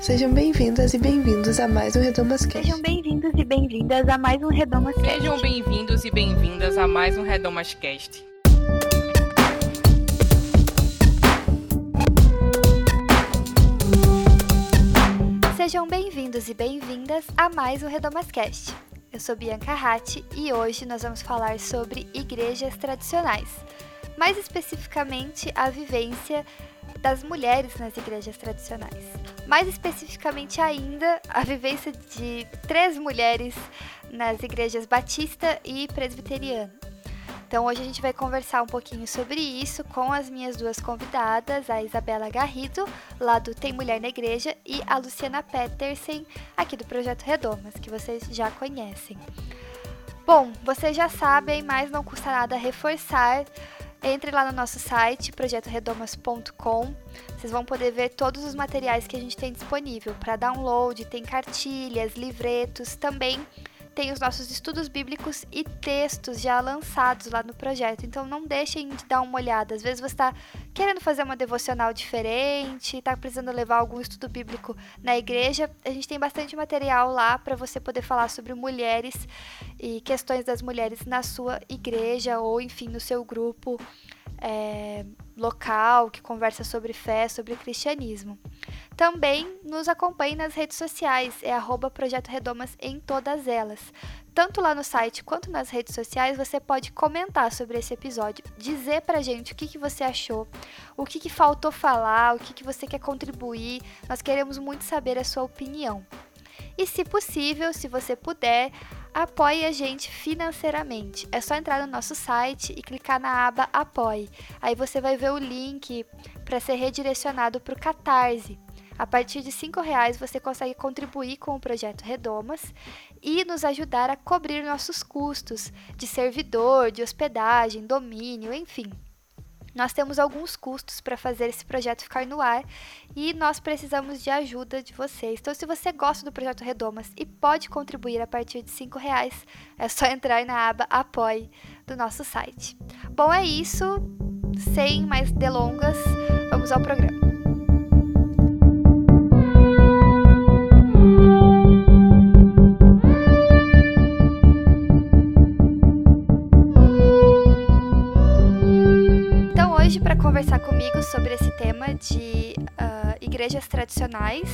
Sejam bem-vindas e bem-vindos a mais um Redomas Cast. Sejam bem-vindos e bem-vindas a mais um Redomas Cast. Sejam bem-vindos e bem-vindas a mais um Redomas Cast. Sejam bem-vindos e bem-vindas a mais um Redomascast. Eu sou Bianca Ratti e hoje nós vamos falar sobre igrejas tradicionais, mais especificamente a vivência das mulheres nas igrejas tradicionais. Mais especificamente ainda, a vivência de três mulheres nas igrejas batista e presbiteriana. Então hoje a gente vai conversar um pouquinho sobre isso com as minhas duas convidadas, a Isabela Garrido, lá do Tem Mulher na Igreja, e a Luciana Petersen, aqui do Projeto Redomas, que vocês já conhecem. Bom, vocês já sabem, mas não custa nada reforçar. Entre lá no nosso site, projetoredomas.com. Vocês vão poder ver todos os materiais que a gente tem disponível para download, tem cartilhas, livretos, também tem os nossos estudos bíblicos e textos já lançados lá no projeto. Então não deixem de dar uma olhada. Às vezes você está querendo fazer uma devocional diferente, está precisando levar algum estudo bíblico na igreja. A gente tem bastante material lá para você poder falar sobre mulheres e questões das mulheres na sua igreja ou, enfim, no seu grupo é, local que conversa sobre fé, sobre cristianismo. Também nos acompanhe nas redes sociais, é arroba Projeto Redomas em todas elas. Tanto lá no site quanto nas redes sociais, você pode comentar sobre esse episódio, dizer pra gente o que, que você achou, o que, que faltou falar, o que, que você quer contribuir. Nós queremos muito saber a sua opinião. E se possível, se você puder, apoie a gente financeiramente. É só entrar no nosso site e clicar na aba Apoie. Aí você vai ver o link para ser redirecionado para o Catarse. A partir de R$ reais você consegue contribuir com o projeto Redomas e nos ajudar a cobrir nossos custos de servidor, de hospedagem, domínio, enfim. Nós temos alguns custos para fazer esse projeto ficar no ar e nós precisamos de ajuda de vocês. Então, se você gosta do projeto Redomas e pode contribuir a partir de R$ reais, é só entrar na aba Apoie do nosso site. Bom, é isso. Sem mais delongas, vamos ao programa. Conversar comigo sobre esse tema de uh, igrejas tradicionais.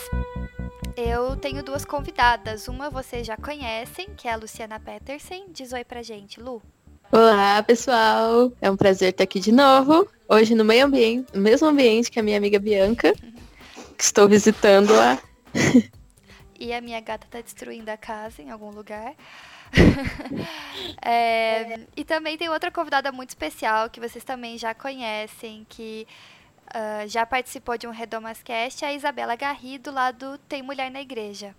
Eu tenho duas convidadas. Uma vocês já conhecem, que é a Luciana Petersen. Diz oi pra gente, Lu. Olá, pessoal. É um prazer estar aqui de novo. Hoje no meio ambiente, no mesmo ambiente que a minha amiga Bianca, que estou visitando lá. e a minha gata tá destruindo a casa em algum lugar. é, e também tem outra convidada muito especial que vocês também já conhecem, que uh, já participou de um Redomascast, a Isabela Garrido, lá do Tem Mulher na Igreja.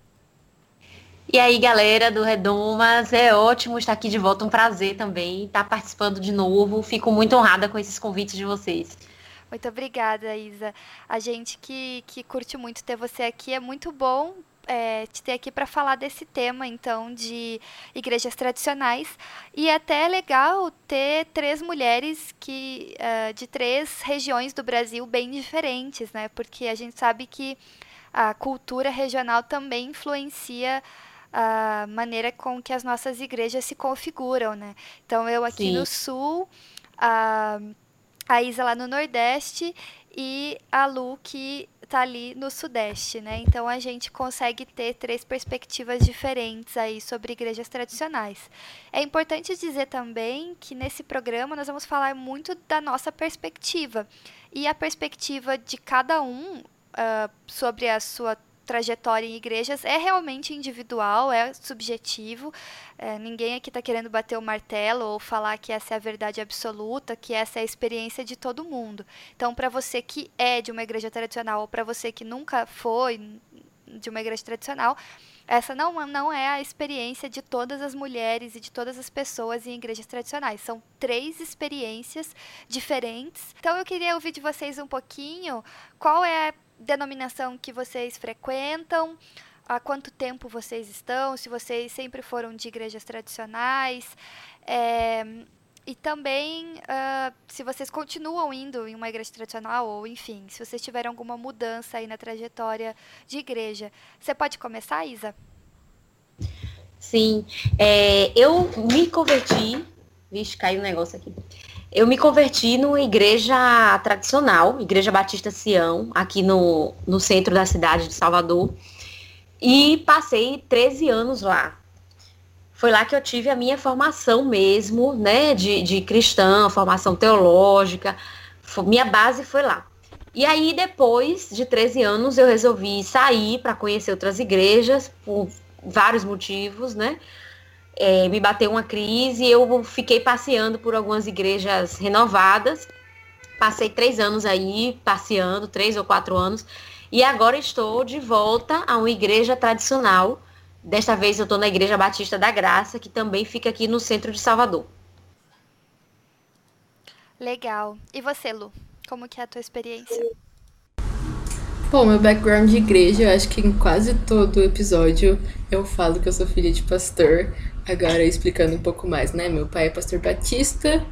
E aí, galera do Redomas, é ótimo estar aqui de volta, um prazer também estar participando de novo. Fico muito honrada com esses convites de vocês. Muito obrigada, Isa. A gente que, que curte muito ter você aqui. É muito bom é, te ter aqui para falar desse tema, então, de igrejas tradicionais. E até é legal ter três mulheres que uh, de três regiões do Brasil bem diferentes, né? Porque a gente sabe que a cultura regional também influencia a maneira com que as nossas igrejas se configuram, né? Então, eu aqui Sim. no Sul, a, a Isa lá no Nordeste e a Lu que está ali no Sudeste, né? Então a gente consegue ter três perspectivas diferentes aí sobre igrejas tradicionais. É importante dizer também que nesse programa nós vamos falar muito da nossa perspectiva e a perspectiva de cada um uh, sobre a sua trajetória em igrejas é realmente individual, é subjetivo. É, ninguém aqui está querendo bater o martelo ou falar que essa é a verdade absoluta, que essa é a experiência de todo mundo. Então, para você que é de uma igreja tradicional ou para você que nunca foi de uma igreja tradicional, essa não, não é a experiência de todas as mulheres e de todas as pessoas em igrejas tradicionais. São três experiências diferentes. Então eu queria ouvir de vocês um pouquinho qual é denominação que vocês frequentam, há quanto tempo vocês estão, se vocês sempre foram de igrejas tradicionais. É, e também uh, se vocês continuam indo em uma igreja tradicional, ou enfim, se vocês tiverem alguma mudança aí na trajetória de igreja. Você pode começar, Isa? Sim, é, eu me converti. Vixe, caiu um negócio aqui. Eu me converti numa igreja tradicional, Igreja Batista Sião, aqui no, no centro da cidade de Salvador. E passei 13 anos lá. Foi lá que eu tive a minha formação mesmo, né, de, de cristã, formação teológica. Minha base foi lá. E aí, depois de 13 anos, eu resolvi sair para conhecer outras igrejas, por vários motivos, né? É, me bateu uma crise e eu fiquei passeando por algumas igrejas renovadas. Passei três anos aí passeando, três ou quatro anos. E agora estou de volta a uma igreja tradicional. Desta vez eu estou na Igreja Batista da Graça, que também fica aqui no centro de Salvador. Legal. E você, Lu? Como que é a tua experiência? Bom, meu background de igreja, eu acho que em quase todo episódio eu falo que eu sou filha de pastor. Agora explicando um pouco mais, né? Meu pai é pastor batista,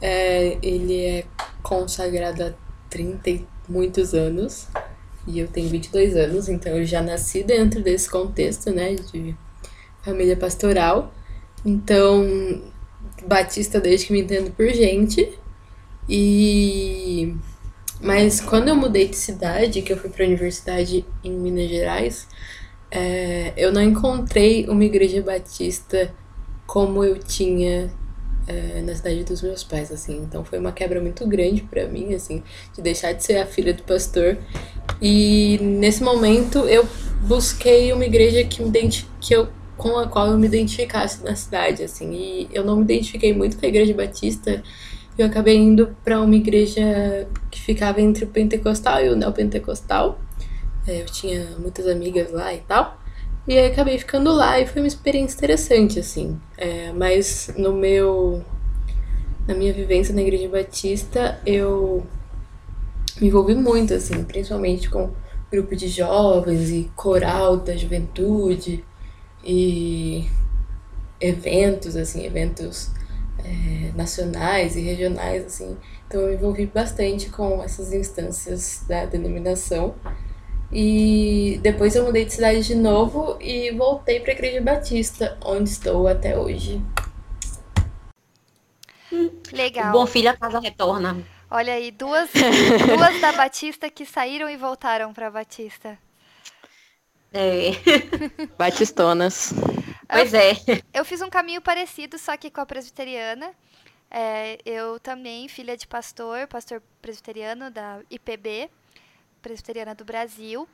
é, ele é consagrado há 30 e muitos anos e eu tenho 22 anos, então eu já nasci dentro desse contexto, né, de família pastoral. Então, batista desde que me entendo por gente. E mas quando eu mudei de cidade, que eu fui para a universidade em Minas Gerais, é, eu não encontrei uma igreja batista como eu tinha é, na cidade dos meus pais, assim. Então foi uma quebra muito grande para mim, assim, de deixar de ser a filha do pastor. E nesse momento eu busquei uma igreja que me que eu com a qual eu me identificasse na cidade, assim. E eu não me identifiquei muito com a igreja batista eu acabei indo para uma igreja que ficava entre o pentecostal e o neopentecostal. É, eu tinha muitas amigas lá e tal. E aí acabei ficando lá e foi uma experiência interessante, assim. É, mas no meu. Na minha vivência na igreja batista, eu me envolvi muito, assim, principalmente com grupo de jovens e coral da juventude e eventos, assim, eventos é, nacionais e regionais, assim. Então eu me envolvi bastante com essas instâncias da denominação. E depois eu mudei de cidade de novo e voltei para a Igreja Batista, onde estou até hoje. Legal. O bom filho a casa retorna. Olha aí, duas, duas da Batista que saíram e voltaram para Batista. É. Batistonas. Pois é. Eu fiz um caminho parecido, só que com a presbiteriana. É, eu também, filha de pastor, pastor presbiteriano da IPB, Presbiteriana do Brasil.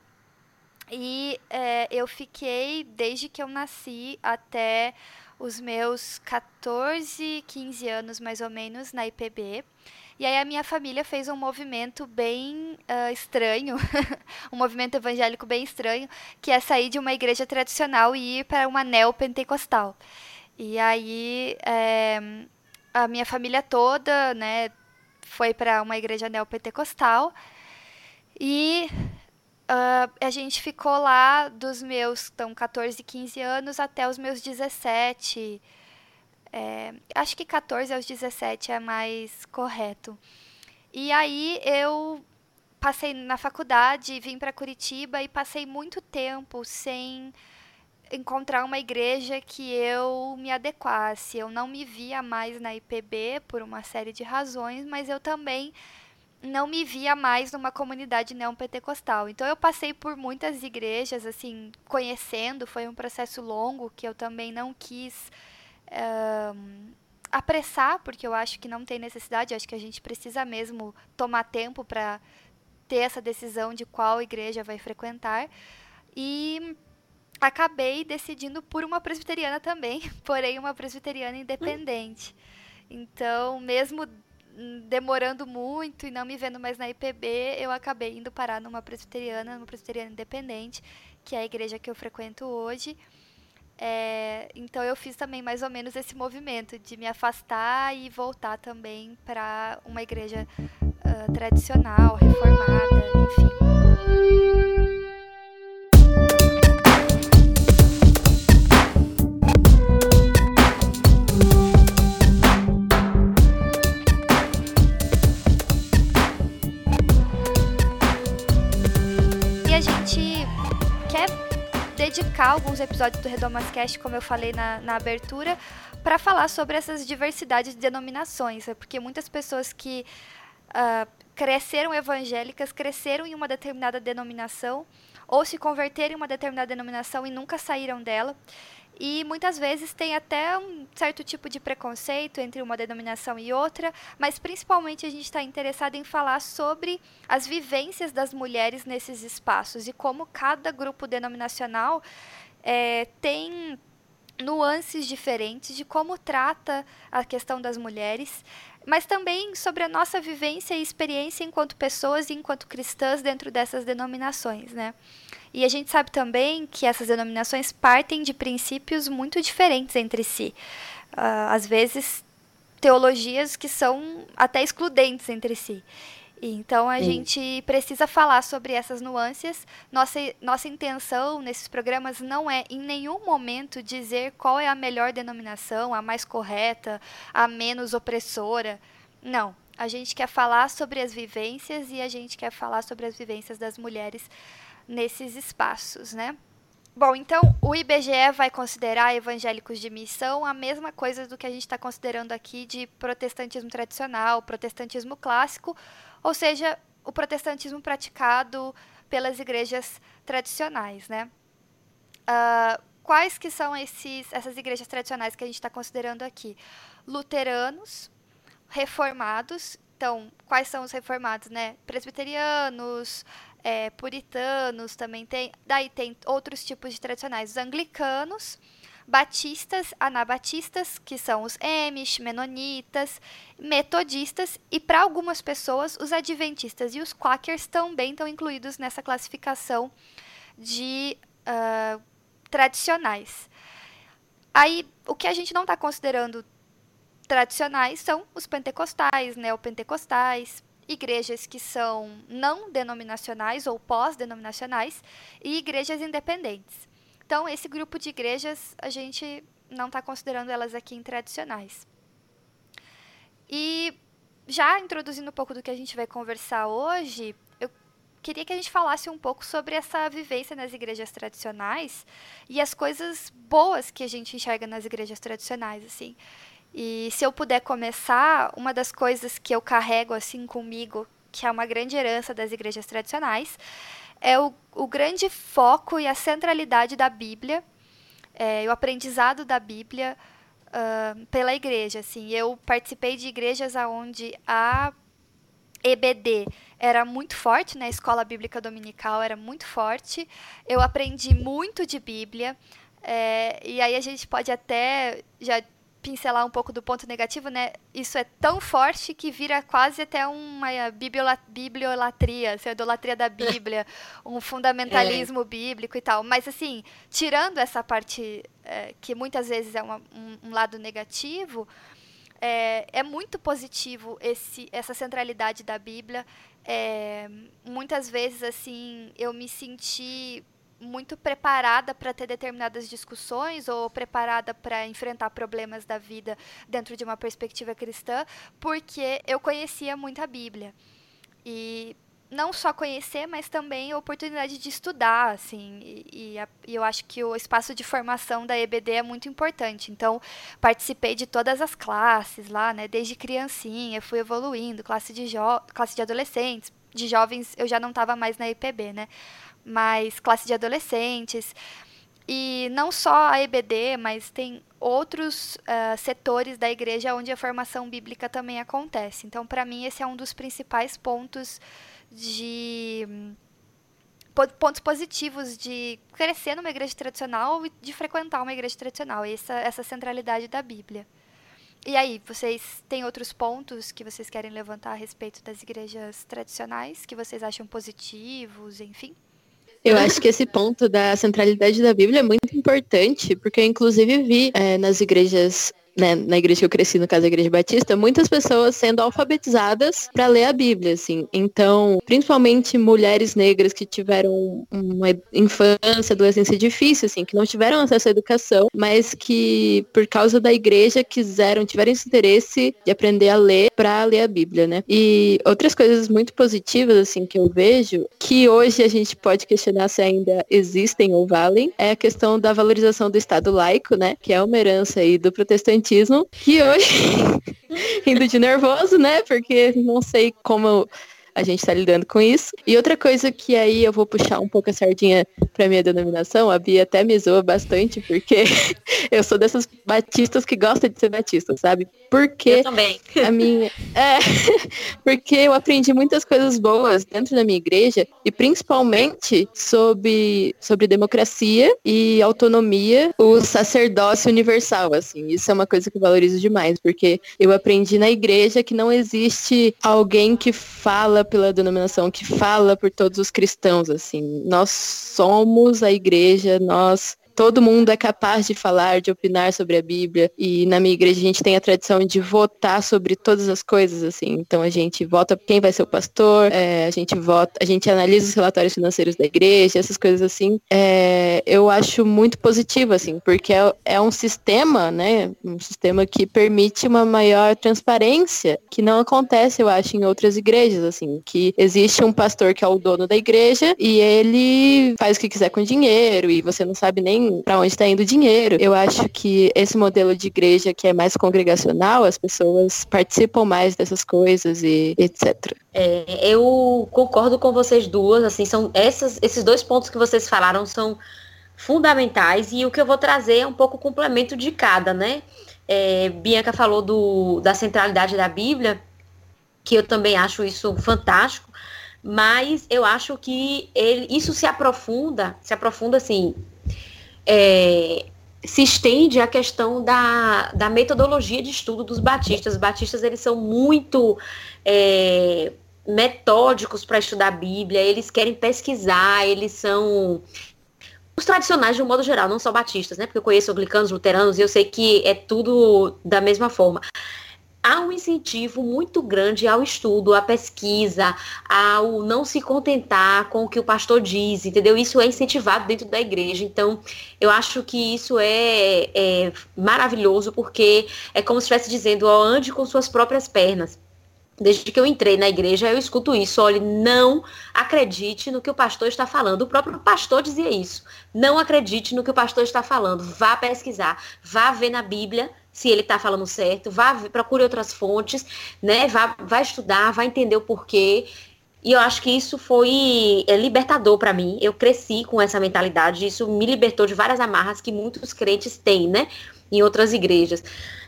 E é, eu fiquei, desde que eu nasci até os meus 14, 15 anos mais ou menos, na IPB. E aí a minha família fez um movimento bem uh, estranho, um movimento evangélico bem estranho, que é sair de uma igreja tradicional e ir para uma neopentecostal. E aí é, a minha família toda, né, foi para uma igreja neopentecostal e uh, a gente ficou lá dos meus então, 14, 15 anos até os meus 17 é, acho que 14 aos 17 é mais correto. E aí eu passei na faculdade, vim para Curitiba e passei muito tempo sem encontrar uma igreja que eu me adequasse. Eu não me via mais na IPB por uma série de razões, mas eu também não me via mais numa comunidade neopentecostal. Então eu passei por muitas igrejas, assim, conhecendo, foi um processo longo que eu também não quis um, apressar, porque eu acho que não tem necessidade, eu acho que a gente precisa mesmo tomar tempo para ter essa decisão de qual igreja vai frequentar. E acabei decidindo por uma presbiteriana também, porém uma presbiteriana independente. Então, mesmo demorando muito e não me vendo mais na IPB, eu acabei indo parar numa presbiteriana, numa presbiteriana independente, que é a igreja que eu frequento hoje. É, então eu fiz também mais ou menos esse movimento de me afastar e voltar também para uma igreja uh, tradicional, reformada, enfim. Dedicar alguns episódios do Redomascast, como eu falei na, na abertura, para falar sobre essas diversidades de denominações, né? porque muitas pessoas que uh, cresceram evangélicas cresceram em uma determinada denominação ou se converteram em uma determinada denominação e nunca saíram dela. E muitas vezes tem até um certo tipo de preconceito entre uma denominação e outra, mas principalmente a gente está interessado em falar sobre as vivências das mulheres nesses espaços e como cada grupo denominacional é, tem nuances diferentes de como trata a questão das mulheres, mas também sobre a nossa vivência e experiência enquanto pessoas e enquanto cristãs dentro dessas denominações, né? E a gente sabe também que essas denominações partem de princípios muito diferentes entre si. Uh, às vezes, teologias que são até excludentes entre si. Então a Sim. gente precisa falar sobre essas nuances. Nossa, nossa intenção nesses programas não é em nenhum momento dizer qual é a melhor denominação, a mais correta, a menos opressora. Não. A gente quer falar sobre as vivências e a gente quer falar sobre as vivências das mulheres nesses espaços, né? Bom, então o IBGE vai considerar evangélicos de missão a mesma coisa do que a gente está considerando aqui de protestantismo tradicional, protestantismo clássico, ou seja, o protestantismo praticado pelas igrejas tradicionais, né? Uh, quais que são esses, essas igrejas tradicionais que a gente está considerando aqui? Luteranos, reformados, então, quais são os reformados, né? Presbiterianos, é, puritanos também tem. Daí tem outros tipos de tradicionais, os anglicanos, batistas, anabatistas, que são os Amish, menonitas, metodistas e para algumas pessoas os adventistas e os quakers também estão incluídos nessa classificação de uh, tradicionais. Aí, o que a gente não está considerando tradicionais são os pentecostais, neopentecostais, igrejas que são não denominacionais ou pós-denominacionais e igrejas independentes. Então, esse grupo de igrejas, a gente não está considerando elas aqui em tradicionais. E já introduzindo um pouco do que a gente vai conversar hoje, eu queria que a gente falasse um pouco sobre essa vivência nas igrejas tradicionais e as coisas boas que a gente enxerga nas igrejas tradicionais, assim. E se eu puder começar, uma das coisas que eu carrego assim comigo, que é uma grande herança das igrejas tradicionais, é o, o grande foco e a centralidade da Bíblia, é, o aprendizado da Bíblia uh, pela igreja. Assim, eu participei de igrejas onde a EBD era muito forte, né? A escola bíblica dominical era muito forte. Eu aprendi muito de Bíblia. É, e aí a gente pode até já pincelar um pouco do ponto negativo, né? Isso é tão forte que vira quase até uma bibliolatria, assim, a idolatria da Bíblia, um fundamentalismo é. bíblico e tal. Mas, assim, tirando essa parte é, que muitas vezes é uma, um, um, lado negativo, é, é, muito positivo esse, essa centralidade da Bíblia. É, muitas vezes, assim, eu me senti muito preparada para ter determinadas discussões ou preparada para enfrentar problemas da vida dentro de uma perspectiva cristã, porque eu conhecia muito a Bíblia. E não só conhecer, mas também a oportunidade de estudar, assim, e, e, a, e, eu acho que o espaço de formação da EBD é muito importante. Então, participei de todas as classes lá, né, desde criancinha, fui evoluindo, classe de, classe de adolescentes, de jovens eu já não estava mais na IPB, né, mais classe de adolescentes. E não só a EBD, mas tem outros uh, setores da igreja onde a formação bíblica também acontece. Então, para mim, esse é um dos principais pontos de pontos positivos de crescer numa igreja tradicional e de frequentar uma igreja tradicional, essa, essa centralidade da Bíblia. E aí, vocês têm outros pontos que vocês querem levantar a respeito das igrejas tradicionais, que vocês acham positivos, enfim? Eu acho que esse ponto da centralidade da Bíblia é muito importante, porque eu inclusive vi é, nas igrejas né, na igreja que eu cresci, no caso da Igreja Batista, muitas pessoas sendo alfabetizadas para ler a Bíblia, assim. Então, principalmente mulheres negras que tiveram uma infância, adolescência difícil, assim, que não tiveram acesso à educação, mas que por causa da igreja quiseram, tiveram esse interesse de aprender a ler para ler a Bíblia, né? E outras coisas muito positivas, assim, que eu vejo, que hoje a gente pode questionar se ainda existem ou valem, é a questão da valorização do Estado laico, né? Que é uma herança aí do protestantismo, que hoje, indo de nervoso, né? Porque não sei como a gente está lidando com isso. E outra coisa que aí eu vou puxar um pouco a sardinha para minha denominação, a Bia até me zoa bastante, porque eu sou dessas batistas que gosta de ser batista, sabe? Porque eu também. a minha é porque eu aprendi muitas coisas boas dentro da minha igreja e principalmente sobre sobre democracia e autonomia, o sacerdócio universal, assim. Isso é uma coisa que eu valorizo demais, porque eu aprendi na igreja que não existe alguém que fala pela denominação, que fala por todos os cristãos, assim. Nós somos a igreja, nós todo mundo é capaz de falar, de opinar sobre a Bíblia. E na minha igreja a gente tem a tradição de votar sobre todas as coisas, assim. Então a gente vota quem vai ser o pastor, é, a gente vota, a gente analisa os relatórios financeiros da igreja, essas coisas assim. É, eu acho muito positivo, assim, porque é, é um sistema, né? Um sistema que permite uma maior transparência, que não acontece, eu acho, em outras igrejas, assim, que existe um pastor que é o dono da igreja e ele faz o que quiser com dinheiro e você não sabe nem para onde está indo o dinheiro. Eu acho que esse modelo de igreja que é mais congregacional, as pessoas participam mais dessas coisas e etc. É, eu concordo com vocês duas, assim, são essas, esses dois pontos que vocês falaram são fundamentais e o que eu vou trazer é um pouco complemento de cada, né? É, Bianca falou do, da centralidade da Bíblia, que eu também acho isso fantástico, mas eu acho que ele, isso se aprofunda, se aprofunda assim, é, se estende a questão da, da metodologia de estudo dos batistas. Os batistas eles são muito é, metódicos para estudar a Bíblia, eles querem pesquisar, eles são os tradicionais de um modo geral, não só batistas, né? Porque eu conheço anglicanos, luteranos e eu sei que é tudo da mesma forma há um incentivo muito grande ao estudo, à pesquisa, ao não se contentar com o que o pastor diz, entendeu? Isso é incentivado dentro da igreja. Então, eu acho que isso é, é maravilhoso, porque é como se estivesse dizendo, ó, ande com suas próprias pernas. Desde que eu entrei na igreja, eu escuto isso. Olha, não acredite no que o pastor está falando. O próprio pastor dizia isso. Não acredite no que o pastor está falando. Vá pesquisar, vá ver na Bíblia se ele está falando certo, vá, procure outras fontes, né? Vá, vá estudar, vá entender o porquê. E eu acho que isso foi é, libertador para mim. Eu cresci com essa mentalidade, isso me libertou de várias amarras que muitos crentes têm, né? Em outras igrejas.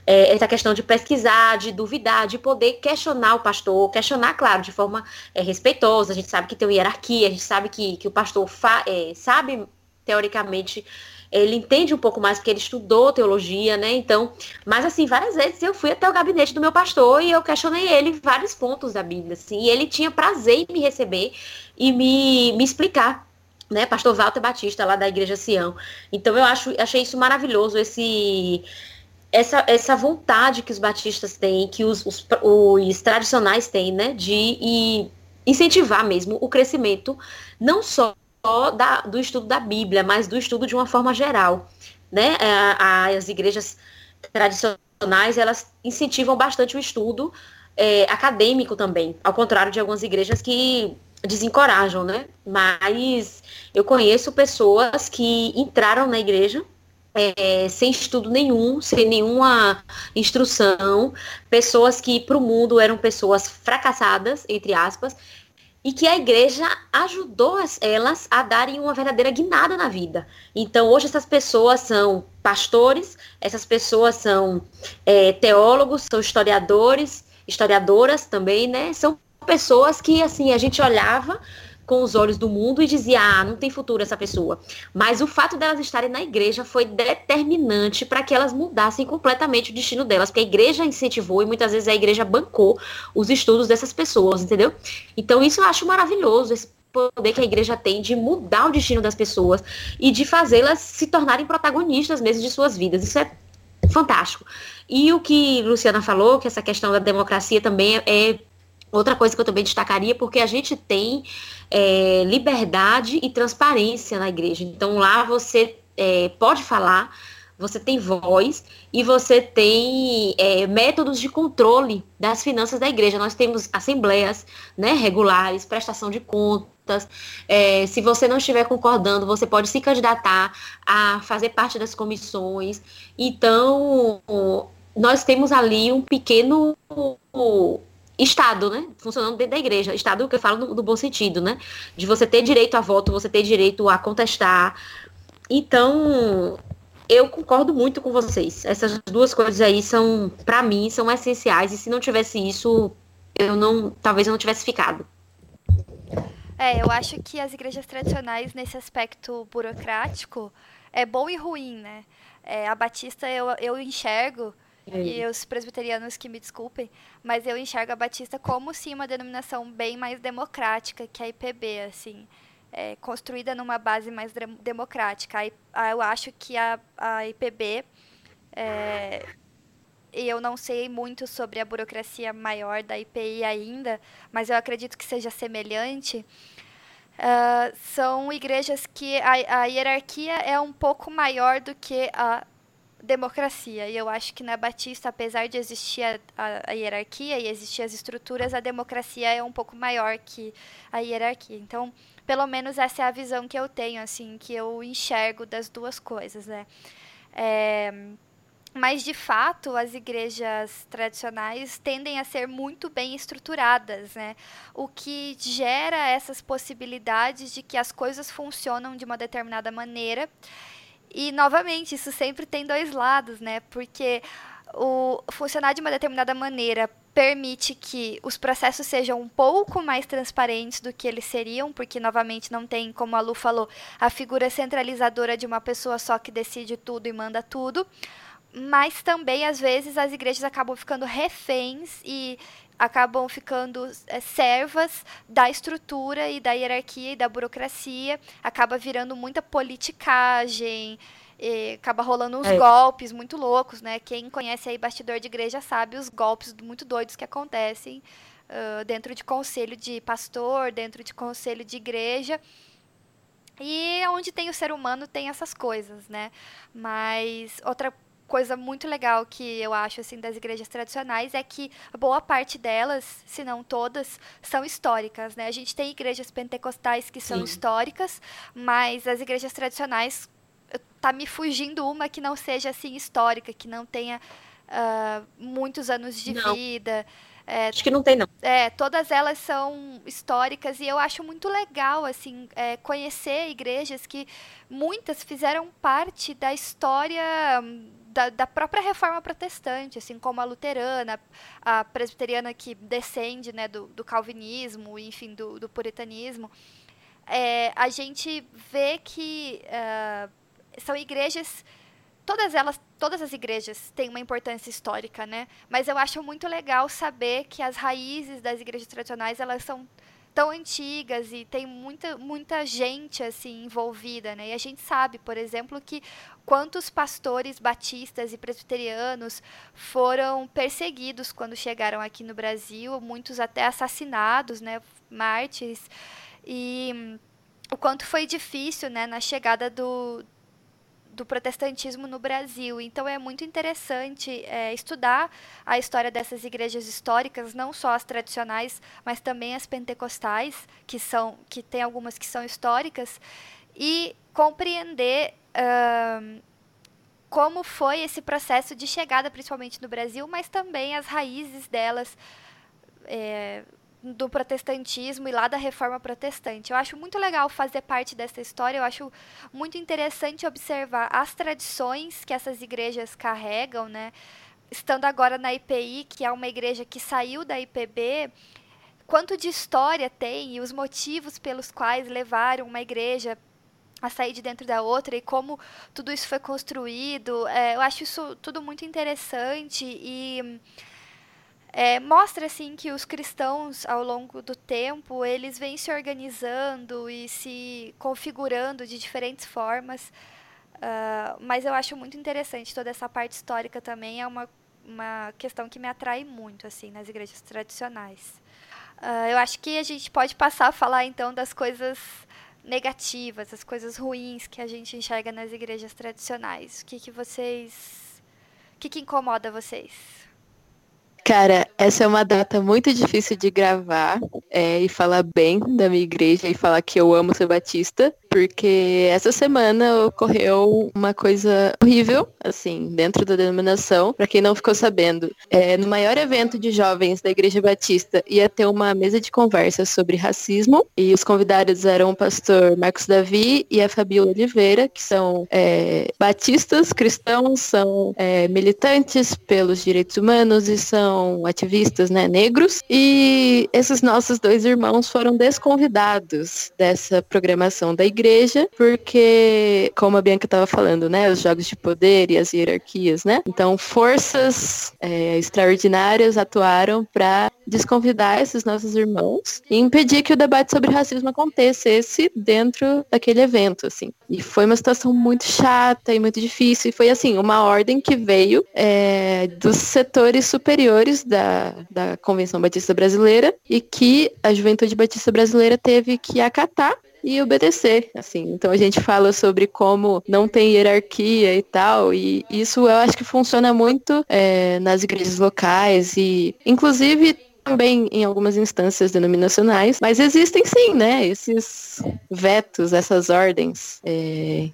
É, essa questão de pesquisar, de duvidar, de poder questionar o pastor, questionar, claro, de forma é, respeitosa. A gente sabe que tem uma hierarquia, a gente sabe que, que o pastor fa, é, sabe, teoricamente, ele entende um pouco mais porque ele estudou teologia, né? Então, mas assim, várias vezes eu fui até o gabinete do meu pastor e eu questionei ele vários pontos da Bíblia, assim, e ele tinha prazer em me receber e me, me explicar né, pastor Walter Batista, lá da Igreja Sião. Então eu acho, achei isso maravilhoso, esse, essa, essa vontade que os batistas têm, que os, os, os tradicionais têm, né, de incentivar mesmo o crescimento, não só só da, do estudo da Bíblia, mas do estudo de uma forma geral. Né? É, as igrejas tradicionais, elas incentivam bastante o estudo é, acadêmico também, ao contrário de algumas igrejas que desencorajam, né? Mas eu conheço pessoas que entraram na igreja é, sem estudo nenhum, sem nenhuma instrução, pessoas que para o mundo eram pessoas fracassadas, entre aspas, e que a igreja ajudou elas a darem uma verdadeira guinada na vida. Então, hoje essas pessoas são pastores, essas pessoas são é, teólogos, são historiadores, historiadoras também, né? São pessoas que, assim, a gente olhava com os olhos do mundo e dizia, ah, não tem futuro essa pessoa. Mas o fato delas estarem na igreja foi determinante para que elas mudassem completamente o destino delas, porque a igreja incentivou e muitas vezes a igreja bancou os estudos dessas pessoas, entendeu? Então isso eu acho maravilhoso, esse poder que a igreja tem de mudar o destino das pessoas e de fazê-las se tornarem protagonistas mesmo de suas vidas. Isso é fantástico. E o que Luciana falou, que essa questão da democracia também é, é outra coisa que eu também destacaria, porque a gente tem é, liberdade e transparência na igreja. Então lá você é, pode falar, você tem voz e você tem é, métodos de controle das finanças da igreja. Nós temos assembleias né, regulares, prestação de contas. É, se você não estiver concordando, você pode se candidatar a fazer parte das comissões. Então, nós temos ali um pequeno Estado, né? Funcionando dentro da igreja. Estado que eu falo no, no, bom sentido, né? De você ter direito a voto, você ter direito a contestar. Então, eu concordo muito com vocês. Essas duas coisas aí são, para mim, são essenciais. E se não tivesse isso, eu não, talvez eu não tivesse ficado. É, eu acho que as igrejas tradicionais, nesse aspecto burocrático, é bom e ruim, né? É, a Batista, eu, eu enxergo e os presbiterianos que me desculpem, mas eu enxergo a Batista como sim uma denominação bem mais democrática que a IPB, assim, é, construída numa base mais democrática. Eu acho que a, a IPB é, e eu não sei muito sobre a burocracia maior da IPI ainda, mas eu acredito que seja semelhante. Uh, são igrejas que a, a, hierarquia é um pouco maior do que a democracia. E eu acho que na Batista, apesar de existir a, a, a, hierarquia e existir as estruturas, a democracia é um pouco maior que a hierarquia. Então, pelo menos essa é a visão que eu tenho, assim, que eu enxergo das duas coisas, né? É, mas, de fato, as igrejas tradicionais tendem a ser muito bem estruturadas, né? O que gera essas possibilidades de que as coisas funcionam de uma determinada maneira e, novamente, isso sempre tem dois lados, né? Porque o funcionar de uma determinada maneira permite que os processos sejam um pouco mais transparentes do que eles seriam, porque novamente não tem, como a Lu falou, a figura centralizadora de uma pessoa só que decide tudo e manda tudo. Mas também às vezes as igrejas acabam ficando reféns e acabam ficando é, servas da estrutura e da hierarquia e da burocracia, acaba virando muita politicagem, acaba rolando uns é. golpes muito loucos, né? Quem conhece aí bastidor de igreja sabe os golpes muito doidos que acontecem uh, dentro de conselho de pastor, dentro de conselho de igreja. E onde tem o ser humano tem essas coisas, né? Mas outra coisa muito legal que eu acho assim das igrejas tradicionais é que boa parte delas, se não todas, são históricas, né? A gente tem igrejas pentecostais que são Sim. históricas, mas as igrejas tradicionais tá me fugindo uma que não seja assim histórica, que não tenha uh, muitos anos de não. vida. É, acho que não tem, não. É, todas elas são históricas e eu acho muito legal, assim, é, conhecer igrejas que muitas fizeram parte da história da, da, própria reforma protestante, assim como a luterana, a presbiteriana que descende né, do, do calvinismo, enfim, do, do puritanismo. É, a gente vê que uh, são igrejas todas elas, todas as igrejas têm uma importância histórica, né? Mas eu acho muito legal saber que as raízes das igrejas tradicionais elas são tão antigas e tem muita, muita gente assim envolvida, né? E a gente sabe, por exemplo, que quantos pastores batistas e presbiterianos foram perseguidos quando chegaram aqui no Brasil, muitos até assassinados, né? Mártires. E o quanto foi difícil, né, na chegada do, do protestantismo no Brasil. Então é muito interessante é, estudar a história dessas igrejas históricas, não só as tradicionais, mas também as pentecostais, que são que tem algumas que são históricas, e compreender como foi esse processo de chegada, principalmente no Brasil, mas também as raízes delas. É, do protestantismo e lá da reforma protestante. Eu acho muito legal fazer parte dessa história, eu acho muito interessante observar as tradições que essas igrejas carregam, né? Estando agora na IPI, que é uma igreja que saiu da IPB, quanto de história tem e os motivos pelos quais levaram uma igreja a sair de dentro da outra e como tudo isso foi construído. É, eu acho isso tudo muito interessante e é, mostra assim que os cristãos ao longo do tempo eles vêm se organizando e se configurando de diferentes formas Uh, mas eu acho muito interessante toda essa parte histórica também, é uma, uma questão que me atrai muito, assim, nas igrejas tradicionais. Uh, eu acho que a gente pode passar a falar, então, das coisas negativas, as coisas ruins que a gente enxerga nas igrejas tradicionais. O que, que vocês... O que, que incomoda vocês? Cara, essa é uma data muito difícil de gravar é, e falar bem da minha igreja e falar que eu amo ser batista, porque essa semana ocorreu uma coisa horrível, assim, dentro da denominação, para quem não ficou sabendo. É, no maior evento de jovens da Igreja Batista ia ter uma mesa de conversa sobre racismo e os convidados eram o pastor Marcos Davi e a Fabiola Oliveira, que são é, batistas cristãos, são é, militantes pelos direitos humanos e são ativistas né, negros. E esses nossos dois irmãos foram desconvidados dessa programação da igreja, porque, como a Bianca estava falando, né, os jogos de poder e as hierarquias, né? Então, forças é, extraordinárias atuaram para desconvidar esses nossos irmãos e impedir que o debate sobre racismo acontecesse dentro daquele evento, assim. E foi uma situação muito chata e muito difícil. E foi, assim, uma ordem que veio é, dos setores superiores da, da Convenção Batista Brasileira e que a Juventude Batista Brasileira teve que acatar e obedecer, assim. Então a gente fala sobre como não tem hierarquia e tal, e isso eu acho que funciona muito é, nas igrejas locais e, inclusive, também em algumas instâncias denominacionais, mas existem sim, né, esses vetos, essas ordens, é,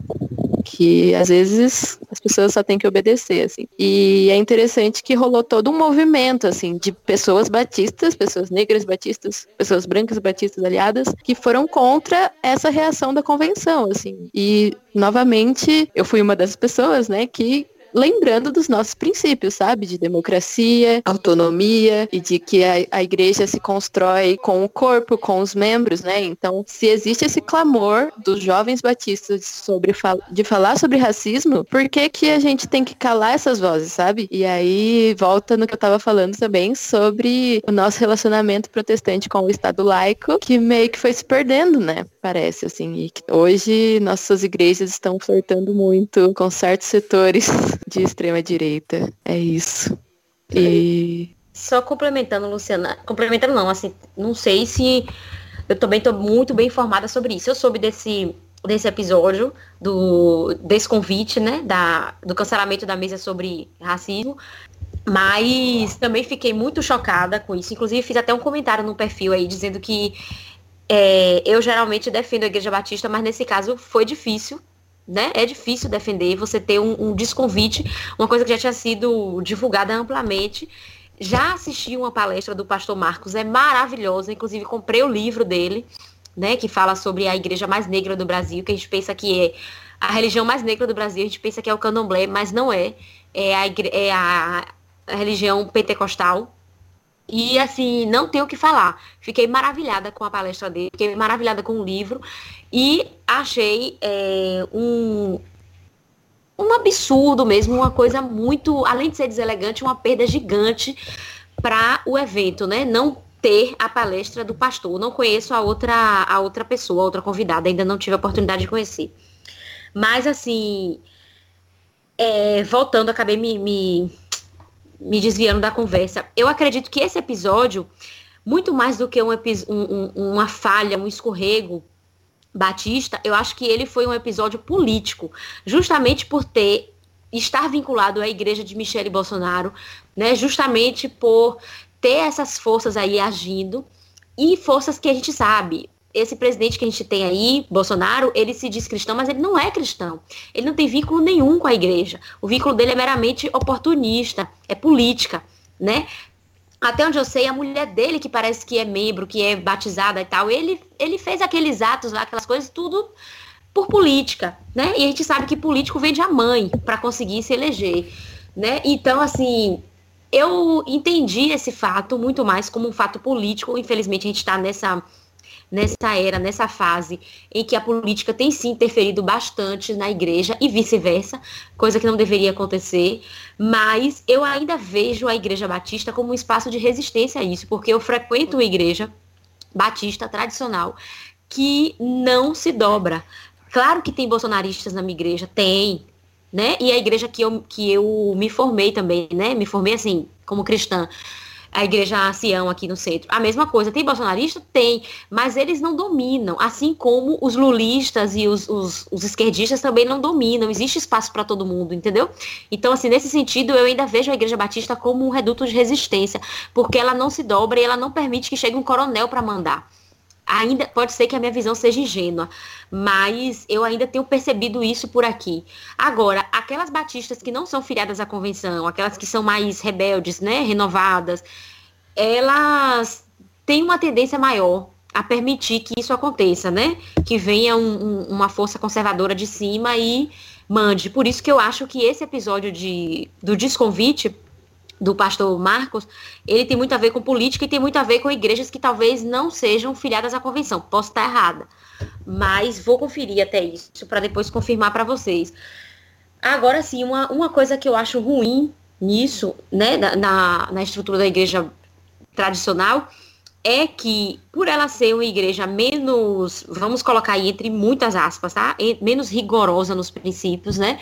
que às vezes as pessoas só têm que obedecer, assim. E é interessante que rolou todo um movimento, assim, de pessoas batistas, pessoas negras batistas, pessoas brancas batistas aliadas, que foram contra essa reação da convenção, assim. E, novamente, eu fui uma das pessoas, né, que lembrando dos nossos princípios, sabe? De democracia, autonomia e de que a, a igreja se constrói com o corpo, com os membros, né? Então, se existe esse clamor dos jovens batistas sobre fal de falar sobre racismo, por que que a gente tem que calar essas vozes, sabe? E aí volta no que eu tava falando também sobre o nosso relacionamento protestante com o Estado laico, que meio que foi se perdendo, né? Parece, assim. E que hoje nossas igrejas estão flertando muito com certos setores de extrema direita. É isso. E. Só complementando, Luciana. Complementando não, assim, não sei se. Eu também estou muito bem informada sobre isso. Eu soube desse, desse episódio, do, desse convite, né? Da, do cancelamento da mesa sobre racismo. Mas também fiquei muito chocada com isso. Inclusive, fiz até um comentário no perfil aí dizendo que é, eu geralmente defendo a Igreja Batista, mas nesse caso foi difícil né? É difícil defender você ter um, um desconvite, uma coisa que já tinha sido divulgada amplamente. Já assisti uma palestra do pastor Marcos, é maravilhosa, inclusive comprei o livro dele, né, que fala sobre a igreja mais negra do Brasil, que a gente pensa que é a religião mais negra do Brasil, a gente pensa que é o candomblé, mas não é. É a, é a, a religião pentecostal, e assim, não tenho o que falar. Fiquei maravilhada com a palestra dele, fiquei maravilhada com o livro e achei é, um, um absurdo mesmo, uma coisa muito, além de ser deselegante, uma perda gigante para o evento, né? Não ter a palestra do pastor. Não conheço a outra, a outra pessoa, a outra convidada, ainda não tive a oportunidade de conhecer. Mas assim, é, voltando, acabei me, me me desviando da conversa. Eu acredito que esse episódio, muito mais do que um, um, uma falha, um escorrego Batista, eu acho que ele foi um episódio político, justamente por ter estar vinculado à igreja de Michele Bolsonaro, né? Justamente por ter essas forças aí agindo e forças que a gente sabe, esse presidente que a gente tem aí, Bolsonaro, ele se diz cristão, mas ele não é cristão. Ele não tem vínculo nenhum com a igreja. O vínculo dele é meramente oportunista, é política, né? Até onde eu sei, a mulher dele, que parece que é membro, que é batizada e tal, ele, ele fez aqueles atos lá, aquelas coisas, tudo por política, né? E a gente sabe que político vende a mãe para conseguir se eleger, né? Então, assim, eu entendi esse fato muito mais como um fato político. Infelizmente, a gente está nessa nessa era, nessa fase em que a política tem sim interferido bastante na igreja e vice-versa, coisa que não deveria acontecer, mas eu ainda vejo a igreja batista como um espaço de resistência a isso, porque eu frequento uma igreja batista tradicional que não se dobra Claro que tem bolsonaristas na minha igreja, tem, né? E a igreja que eu, que eu me formei também, né? Me formei assim, como cristã a igreja Sião aqui no centro. A mesma coisa, tem bolsonarista? Tem, mas eles não dominam, assim como os lulistas e os, os, os esquerdistas também não dominam, existe espaço para todo mundo, entendeu? Então, assim, nesse sentido, eu ainda vejo a igreja batista como um reduto de resistência, porque ela não se dobra e ela não permite que chegue um coronel para mandar ainda pode ser que a minha visão seja ingênua, mas eu ainda tenho percebido isso por aqui. Agora, aquelas batistas que não são filiadas à convenção, aquelas que são mais rebeldes, né, renovadas, elas têm uma tendência maior a permitir que isso aconteça, né? Que venha um, um, uma força conservadora de cima e mande. Por isso que eu acho que esse episódio de, do desconvite do pastor Marcos, ele tem muito a ver com política e tem muito a ver com igrejas que talvez não sejam filiadas à convenção. Posso estar errada, mas vou conferir até isso para depois confirmar para vocês. Agora sim, uma, uma coisa que eu acho ruim nisso, né, na, na estrutura da igreja tradicional, é que por ela ser uma igreja menos, vamos colocar aí entre muitas aspas, tá? Menos rigorosa nos princípios, né?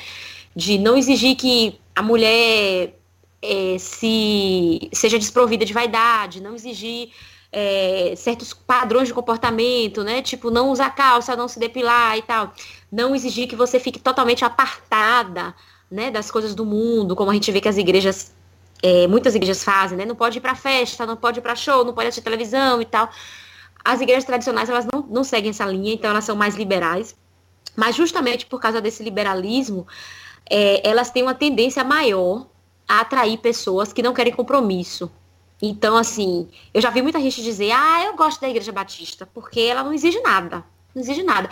De não exigir que a mulher é, se seja desprovida de vaidade, não exigir é, certos padrões de comportamento, né? Tipo, não usar calça, não se depilar e tal. Não exigir que você fique totalmente apartada, né, das coisas do mundo, como a gente vê que as igrejas, é, muitas igrejas fazem, né? Não pode ir para festa, não pode ir para show, não pode assistir televisão e tal. As igrejas tradicionais, elas não, não seguem essa linha, então elas são mais liberais. Mas justamente por causa desse liberalismo, é, elas têm uma tendência maior a atrair pessoas que não querem compromisso. Então, assim, eu já vi muita gente dizer, ah, eu gosto da Igreja Batista, porque ela não exige nada. Não exige nada.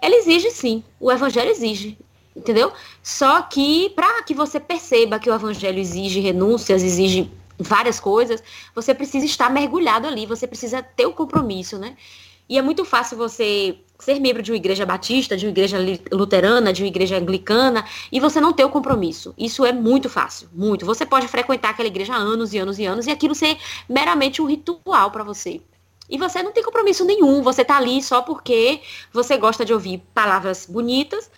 Ela exige sim, o Evangelho exige, entendeu? Só que, para que você perceba que o Evangelho exige renúncias, exige várias coisas, você precisa estar mergulhado ali, você precisa ter o compromisso, né? E é muito fácil você ser membro de uma igreja batista, de uma igreja luterana, de uma igreja anglicana, e você não ter o compromisso. Isso é muito fácil, muito. Você pode frequentar aquela igreja há anos e anos e anos, e aquilo ser meramente um ritual para você. E você não tem compromisso nenhum, você tá ali só porque você gosta de ouvir palavras bonitas,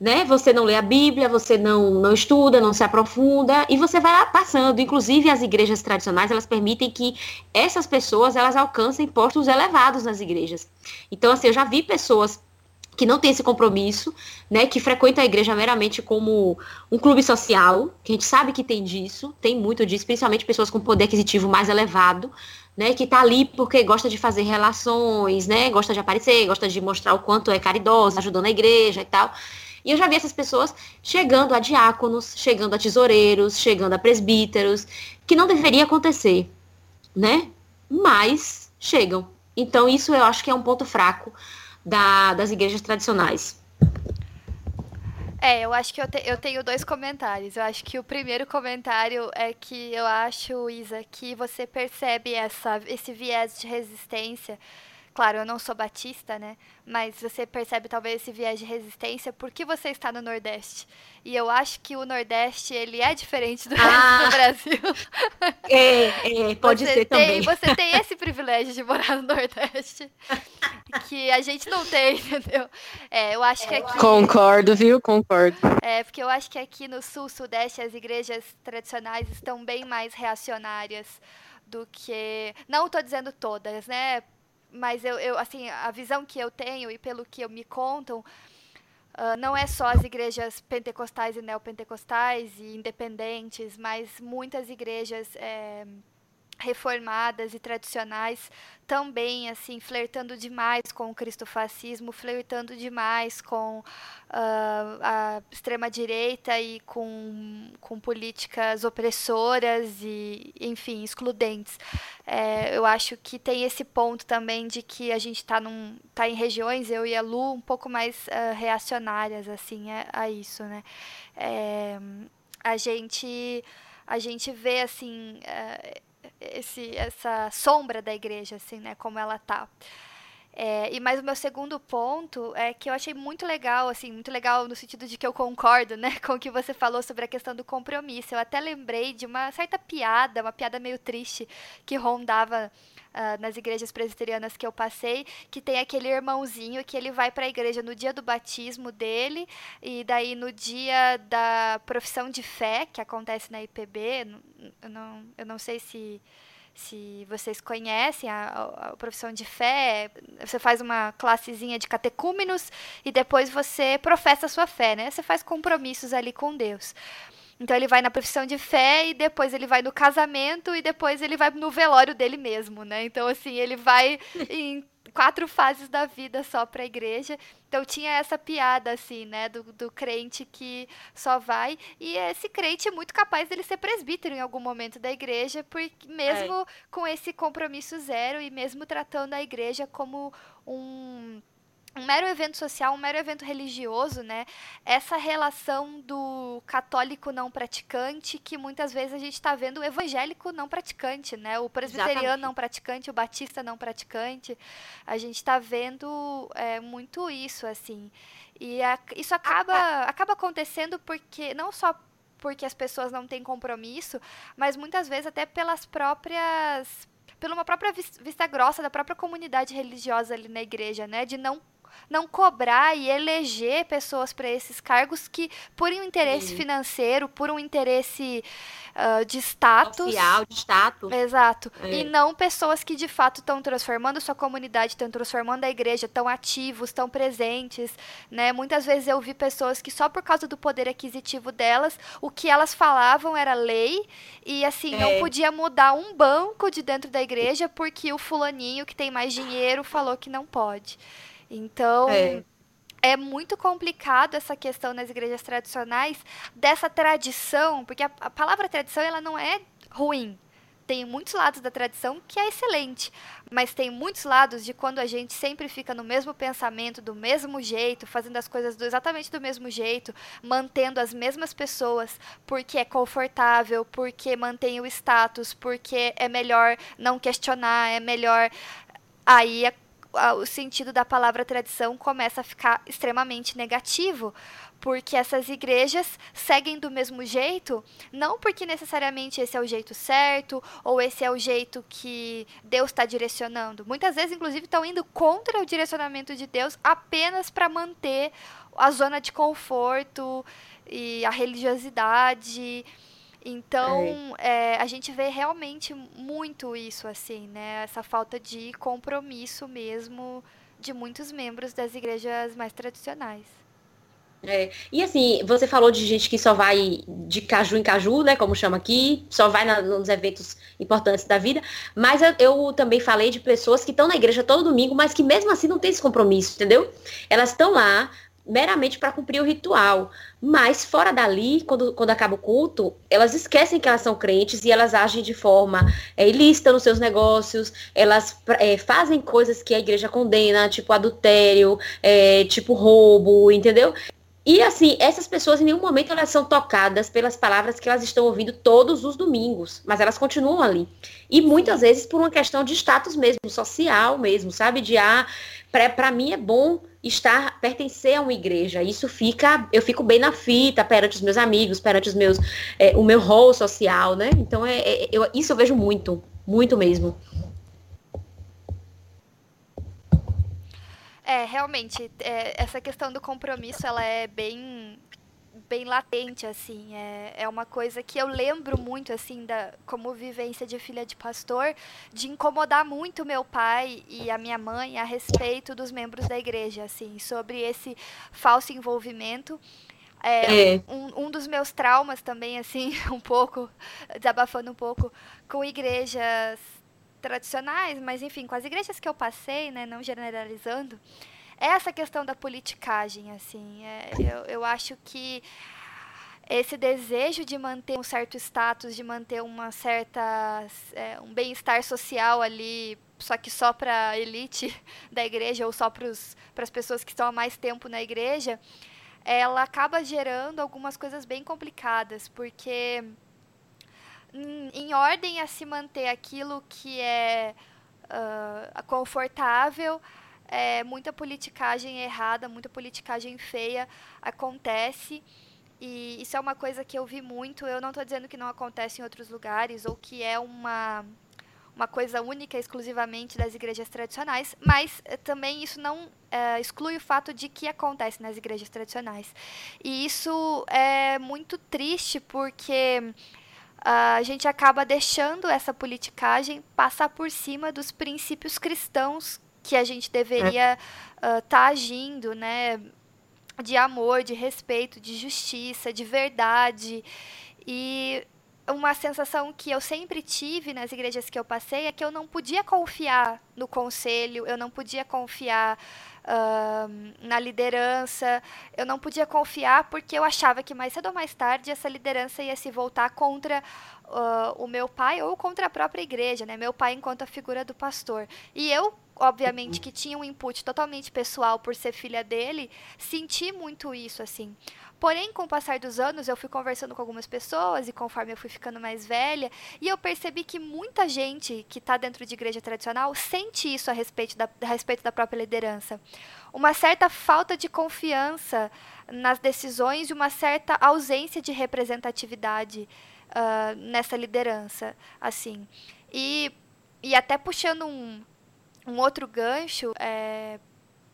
né? Você não lê a Bíblia, você não, não estuda, não se aprofunda e você vai passando. Inclusive as igrejas tradicionais elas permitem que essas pessoas elas alcancem postos elevados nas igrejas. Então assim eu já vi pessoas que não têm esse compromisso, né, que frequentam a igreja meramente como um clube social, que a gente sabe que tem disso, tem muito disso, principalmente pessoas com poder aquisitivo mais elevado, né, que tá ali porque gosta de fazer relações, né, gosta de aparecer, gosta de mostrar o quanto é caridosa, ajudando a igreja e tal. E eu já vi essas pessoas chegando a diáconos, chegando a tesoureiros, chegando a presbíteros, que não deveria acontecer, né? Mas chegam. Então isso eu acho que é um ponto fraco da, das igrejas tradicionais. É, eu acho que eu, te, eu tenho dois comentários. Eu acho que o primeiro comentário é que eu acho, Isa, que você percebe essa, esse viés de resistência Claro, eu não sou batista, né? Mas você percebe talvez esse viés de resistência porque você está no Nordeste. E eu acho que o Nordeste, ele é diferente do ah, resto do Brasil. É, é pode você ser tem, também. Você tem esse privilégio de morar no Nordeste que a gente não tem, entendeu? É, eu acho que aqui... Concordo, viu? Concordo. É, porque eu acho que aqui no Sul, Sudeste, as igrejas tradicionais estão bem mais reacionárias do que... Não estou dizendo todas, né? Mas eu, eu, assim, a visão que eu tenho e pelo que eu me contam, uh, não é só as igrejas pentecostais e neopentecostais e independentes, mas muitas igrejas é, reformadas e tradicionais também assim flertando demais com o cristofascismo, flertando demais com uh, a extrema direita e com, com políticas opressoras e enfim excludentes. É, eu acho que tem esse ponto também de que a gente está tá em regiões eu e a Lu um pouco mais uh, reacionárias assim a, a isso, né? É, a gente a gente vê assim uh, esse, essa sombra da igreja, assim, né? Como ela tá. É, e mais o meu segundo ponto é que eu achei muito legal, assim, muito legal no sentido de que eu concordo, né, com o que você falou sobre a questão do compromisso. Eu até lembrei de uma certa piada, uma piada meio triste que rondava uh, nas igrejas presbiterianas que eu passei, que tem aquele irmãozinho que ele vai para a igreja no dia do batismo dele, e daí no dia da profissão de fé, que acontece na IPB, eu não, eu não sei se se vocês conhecem a, a, profissão de fé, você faz uma classezinha de catecúmenos e depois você professa a sua fé, né? Você faz compromissos ali com Deus. Então ele vai na profissão de fé e depois ele vai no casamento e depois ele vai no velório dele mesmo, né? Então assim, ele vai em quatro fases da vida só para a igreja. Então tinha essa piada assim, né, do, do crente que só vai e esse crente é muito capaz dele ser presbítero em algum momento da igreja, porque mesmo é. com esse compromisso zero e mesmo tratando a igreja como um um mero evento social, um mero evento religioso, né? Essa relação do católico não praticante, que muitas vezes a gente está vendo o evangélico não praticante, né? O presbiteriano Exatamente. não praticante, o batista não praticante. A gente está vendo é, muito isso, assim. E a, isso acaba, acaba acontecendo porque, não só porque as pessoas não têm compromisso, mas muitas vezes até pelas próprias pela uma própria vista grossa da própria comunidade religiosa ali na igreja, né? De não não cobrar e eleger pessoas para esses cargos que, por um interesse financeiro, por um interesse uh, de status. Social, de status. Exato. É. E não pessoas que de fato estão transformando sua comunidade, estão transformando a igreja, estão ativos, estão presentes. Né? Muitas vezes eu vi pessoas que só por causa do poder aquisitivo delas, o que elas falavam era lei e assim, é. não podia mudar um banco de dentro da igreja porque o fulaninho que tem mais dinheiro falou que não pode. Então, é. é muito complicado essa questão nas igrejas tradicionais dessa tradição, porque a, a palavra tradição ela não é ruim, tem muitos lados da tradição que é excelente, mas tem muitos lados de quando a gente sempre fica no mesmo pensamento, do mesmo jeito, fazendo as coisas do, exatamente do mesmo jeito, mantendo as mesmas pessoas, porque é confortável, porque mantém o status, porque é melhor não questionar, é melhor. Aí é o sentido da palavra tradição começa a ficar extremamente negativo, porque essas igrejas seguem do mesmo jeito, não porque necessariamente esse é o jeito certo ou esse é o jeito que Deus está direcionando. Muitas vezes, inclusive, estão indo contra o direcionamento de Deus apenas para manter a zona de conforto e a religiosidade. Então, é. É, a gente vê realmente muito isso, assim, né? Essa falta de compromisso mesmo de muitos membros das igrejas mais tradicionais. É. E assim, você falou de gente que só vai de caju em caju, né? Como chama aqui, só vai na, nos eventos importantes da vida. Mas eu, eu também falei de pessoas que estão na igreja todo domingo, mas que mesmo assim não tem esse compromisso, entendeu? Elas estão lá, meramente para cumprir o ritual. Mas fora dali, quando, quando acaba o culto, elas esquecem que elas são crentes e elas agem de forma é, ilícita nos seus negócios, elas é, fazem coisas que a igreja condena, tipo adultério, é, tipo roubo, entendeu? E assim, essas pessoas em nenhum momento elas são tocadas pelas palavras que elas estão ouvindo todos os domingos, mas elas continuam ali. E muitas vezes por uma questão de status mesmo, social mesmo, sabe? De ah, para mim é bom estar pertencer a uma igreja. Isso fica, eu fico bem na fita perante os meus amigos, perante os meus é, o meu rol social, né? Então é, é eu, isso eu vejo muito, muito mesmo. É, realmente, é, essa questão do compromisso, ela é bem bem latente, assim. É, é uma coisa que eu lembro muito, assim, da, como vivência de filha de pastor, de incomodar muito meu pai e a minha mãe a respeito dos membros da igreja, assim, sobre esse falso envolvimento. É, é. Um, um dos meus traumas também, assim, um pouco, desabafando um pouco, com igrejas tradicionais, mas enfim, com as igrejas que eu passei, né, não generalizando, essa questão da politicagem, assim, é, eu, eu acho que esse desejo de manter um certo status, de manter uma certa é, um bem-estar social ali, só que só para a elite da igreja ou só para as pessoas que estão há mais tempo na igreja, ela acaba gerando algumas coisas bem complicadas, porque em ordem a se manter aquilo que é uh, confortável, é, muita politicagem errada, muita politicagem feia acontece. E isso é uma coisa que eu vi muito. Eu não estou dizendo que não acontece em outros lugares ou que é uma uma coisa única exclusivamente das igrejas tradicionais, mas eh, também isso não é, exclui o fato de que acontece nas igrejas tradicionais. E isso é muito triste porque a gente acaba deixando essa politicagem passar por cima dos princípios cristãos que a gente deveria estar é. uh, tá agindo, né? De amor, de respeito, de justiça, de verdade. E uma sensação que eu sempre tive nas igrejas que eu passei é que eu não podia confiar no conselho, eu não podia confiar uh, na liderança, eu não podia confiar porque eu achava que mais cedo ou mais tarde essa liderança ia se voltar contra uh, o meu pai ou contra a própria igreja, né? Meu pai enquanto a figura do pastor. E eu obviamente que tinha um input totalmente pessoal por ser filha dele, senti muito isso assim. Porém, com o passar dos anos, eu fui conversando com algumas pessoas e conforme eu fui ficando mais velha, e eu percebi que muita gente que está dentro de igreja tradicional sente isso a respeito da, a respeito da própria liderança. Uma certa falta de confiança nas decisões e uma certa ausência de representatividade uh, nessa liderança, assim. E, e até puxando um, um outro gancho, é,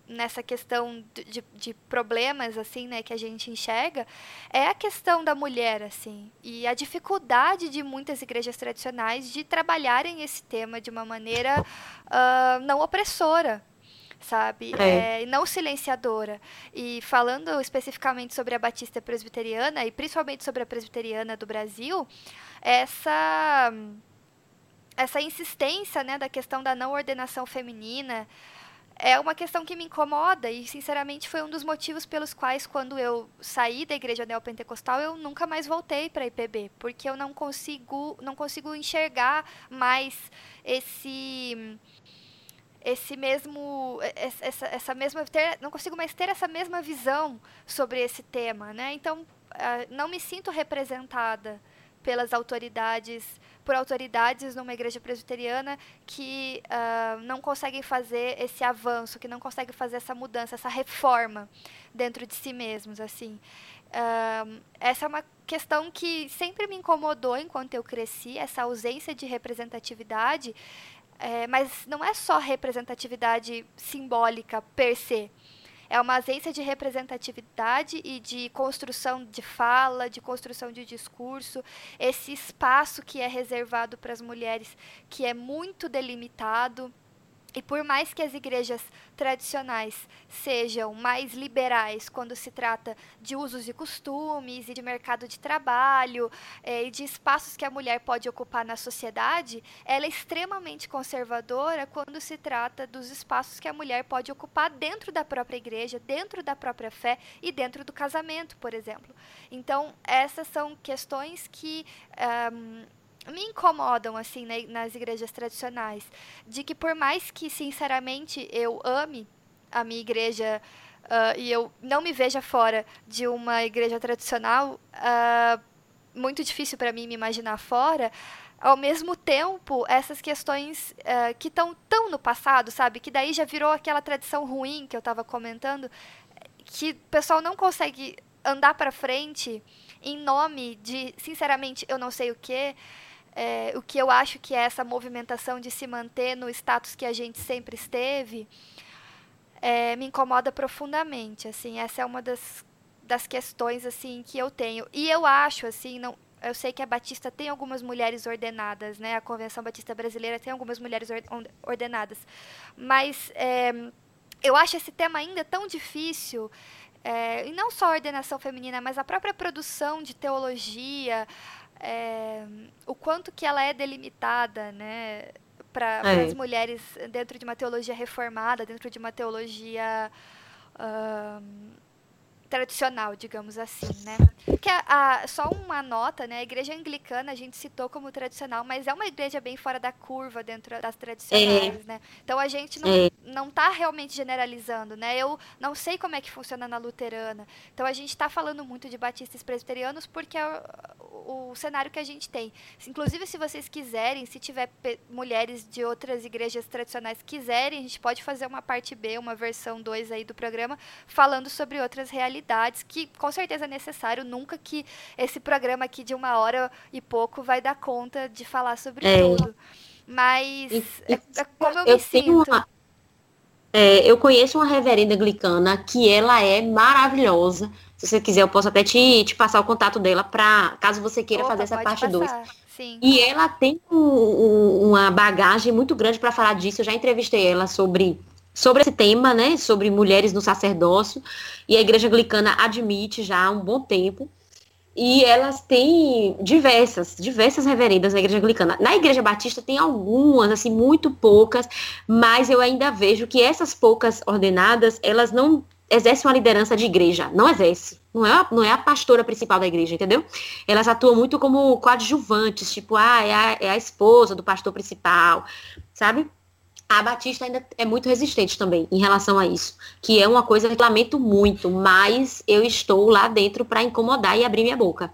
nessa questão de, de, problemas assim né que a gente enxerga é a questão da mulher assim e a dificuldade de muitas igrejas tradicionais de trabalharem esse tema de uma maneira uh, não opressora sabe é. É, não silenciadora e falando especificamente sobre a batista presbiteriana e principalmente sobre a presbiteriana do Brasil essa essa insistência né da questão da não ordenação feminina é uma questão que me incomoda e, sinceramente, foi um dos motivos pelos quais, quando eu saí da igreja neopentecostal, eu nunca mais voltei para a IPB, porque eu não consigo, não consigo enxergar mais esse esse mesmo essa, essa mesma ter, não consigo mais ter essa mesma visão sobre esse tema, né? Então, ah, não me sinto representada pelas autoridades por autoridades numa igreja presbiteriana que uh, não conseguem fazer esse avanço, que não conseguem fazer essa mudança, essa reforma dentro de si mesmos, assim. Uh, essa é uma questão que sempre me incomodou enquanto eu cresci, essa ausência de representatividade, é, mas não é só representatividade simbólica per se. É uma ausência de representatividade e de construção de fala, de construção de discurso, esse espaço que é reservado para as mulheres, que é muito delimitado. E por mais que as igrejas tradicionais sejam mais liberais quando se trata de usos e costumes e de mercado de trabalho é, e de espaços que a mulher pode ocupar na sociedade, ela é extremamente conservadora quando se trata dos espaços que a mulher pode ocupar dentro da própria igreja, dentro da própria fé e dentro do casamento, por exemplo. Então, essas são questões que. Um, me incomodam assim né, nas igrejas tradicionais, de que por mais que sinceramente eu ame a minha igreja uh, e eu não me veja fora de uma igreja tradicional, uh, muito difícil para mim me imaginar fora. Ao mesmo tempo, essas questões uh, que estão tão no passado, sabe? Que daí já virou aquela tradição ruim que eu estava comentando, que o pessoal não consegue andar para frente em nome de, sinceramente, eu não sei o que é, o que eu acho que é essa movimentação de se manter no status que a gente sempre esteve, é, me incomoda profundamente. Assim, essa é uma das, das questões assim que eu tenho. E eu acho assim, não, eu sei que a Batista tem algumas mulheres ordenadas, né? A Convenção Batista Brasileira tem algumas mulheres ordenadas, mas é, eu acho esse tema ainda tão difícil. É, e não só a ordenação feminina, mas a própria produção de teologia, é, o quanto que ela é delimitada, né, para é. as mulheres dentro de uma teologia reformada, dentro de uma teologia tradicional, digamos assim, né? Que a, a, só uma nota, né? A igreja anglicana a gente citou como tradicional, mas é uma igreja bem fora da curva dentro das tradicionais, é. né? Então a gente não, é. não tá realmente generalizando, né? Eu não sei como é que funciona na luterana. Então a gente está falando muito de batistas presbiterianos porque é o, o, cenário que a gente tem. Inclusive, se vocês quiserem, se tiver mulheres de outras igrejas tradicionais quiserem, a gente pode fazer uma parte B, uma versão 2 aí do programa, falando sobre outras realidades realidades, que com certeza é necessário, nunca que esse programa aqui de uma hora e pouco vai dar conta de falar sobre é. tudo. Mas é, é como eu, eu me sinto. Uma, é, eu conheço uma reverenda anglicana que ela é maravilhosa. Se você quiser, eu posso até te, te passar o contato dela para caso você queira Opa, fazer essa parte 2. E ela tem um, um, uma bagagem muito grande para falar disso. Eu já entrevistei ela sobre sobre esse tema, né, sobre mulheres no sacerdócio, e a Igreja Anglicana admite já há um bom tempo. E elas têm diversas, diversas reverendas na Igreja Anglicana. Na Igreja Batista tem algumas, assim, muito poucas, mas eu ainda vejo que essas poucas ordenadas, elas não exercem uma liderança de igreja, não exerce. Não é, a, não é a pastora principal da igreja, entendeu? Elas atuam muito como coadjuvantes, tipo, ah, é a, é a esposa do pastor principal, sabe? A Batista ainda é muito resistente também em relação a isso, que é uma coisa que lamento muito, mas eu estou lá dentro para incomodar e abrir minha boca.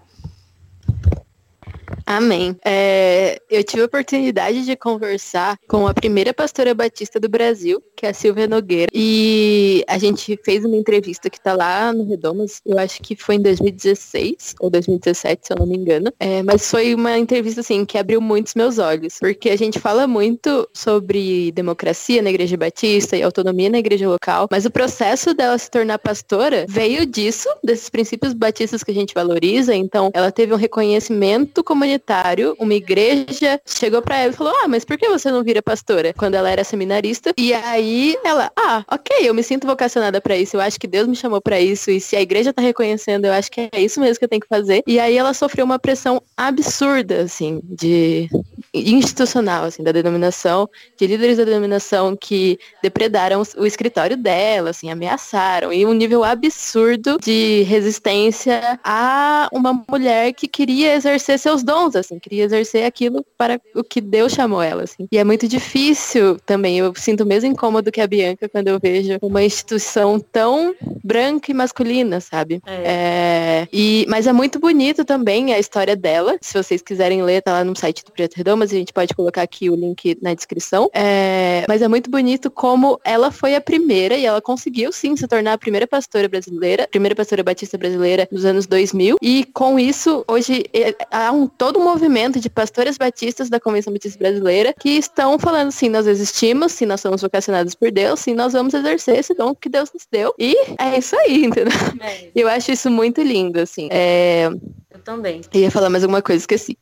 Amém. É, eu tive a oportunidade de conversar com a primeira pastora batista do Brasil, que é a Silvia Nogueira, e a gente fez uma entrevista que está lá no Redomas, eu acho que foi em 2016 ou 2017, se eu não me engano, é, mas foi uma entrevista assim que abriu muitos meus olhos, porque a gente fala muito sobre democracia na Igreja Batista e autonomia na igreja local, mas o processo dela se tornar pastora veio disso, desses princípios batistas que a gente valoriza, então ela teve um reconhecimento comunitário comunitário, uma igreja, chegou para ela e falou: Ah, mas por que você não vira pastora? Quando ela era seminarista. E aí ela, ah, ok, eu me sinto vocacionada para isso, eu acho que Deus me chamou para isso, e se a igreja tá reconhecendo, eu acho que é isso mesmo que eu tenho que fazer. E aí ela sofreu uma pressão absurda, assim, de institucional, assim, da denominação, de líderes da denominação que depredaram o escritório dela, assim, ameaçaram, e um nível absurdo de resistência a uma mulher que queria exercer seus dons dons, assim, queria exercer aquilo para o que Deus chamou ela, assim. E é muito difícil também, eu sinto o mesmo incômodo que a Bianca quando eu vejo uma instituição tão branca e masculina, sabe? É. É, e, mas é muito bonito também a história dela, se vocês quiserem ler, tá lá no site do Preto Redão, mas a gente pode colocar aqui o link na descrição. É, mas é muito bonito como ela foi a primeira e ela conseguiu sim se tornar a primeira pastora brasileira, primeira pastora batista brasileira nos anos 2000 e com isso hoje é, há um todo um movimento de pastores batistas da Convenção Batista Brasileira que estão falando sim, nós existimos, sim, nós somos vocacionados por Deus, sim, nós vamos exercer esse dom que Deus nos deu. E é isso aí, entendeu? É. Eu acho isso muito lindo, assim. É... Eu também. Eu ia falar mais alguma coisa, esqueci.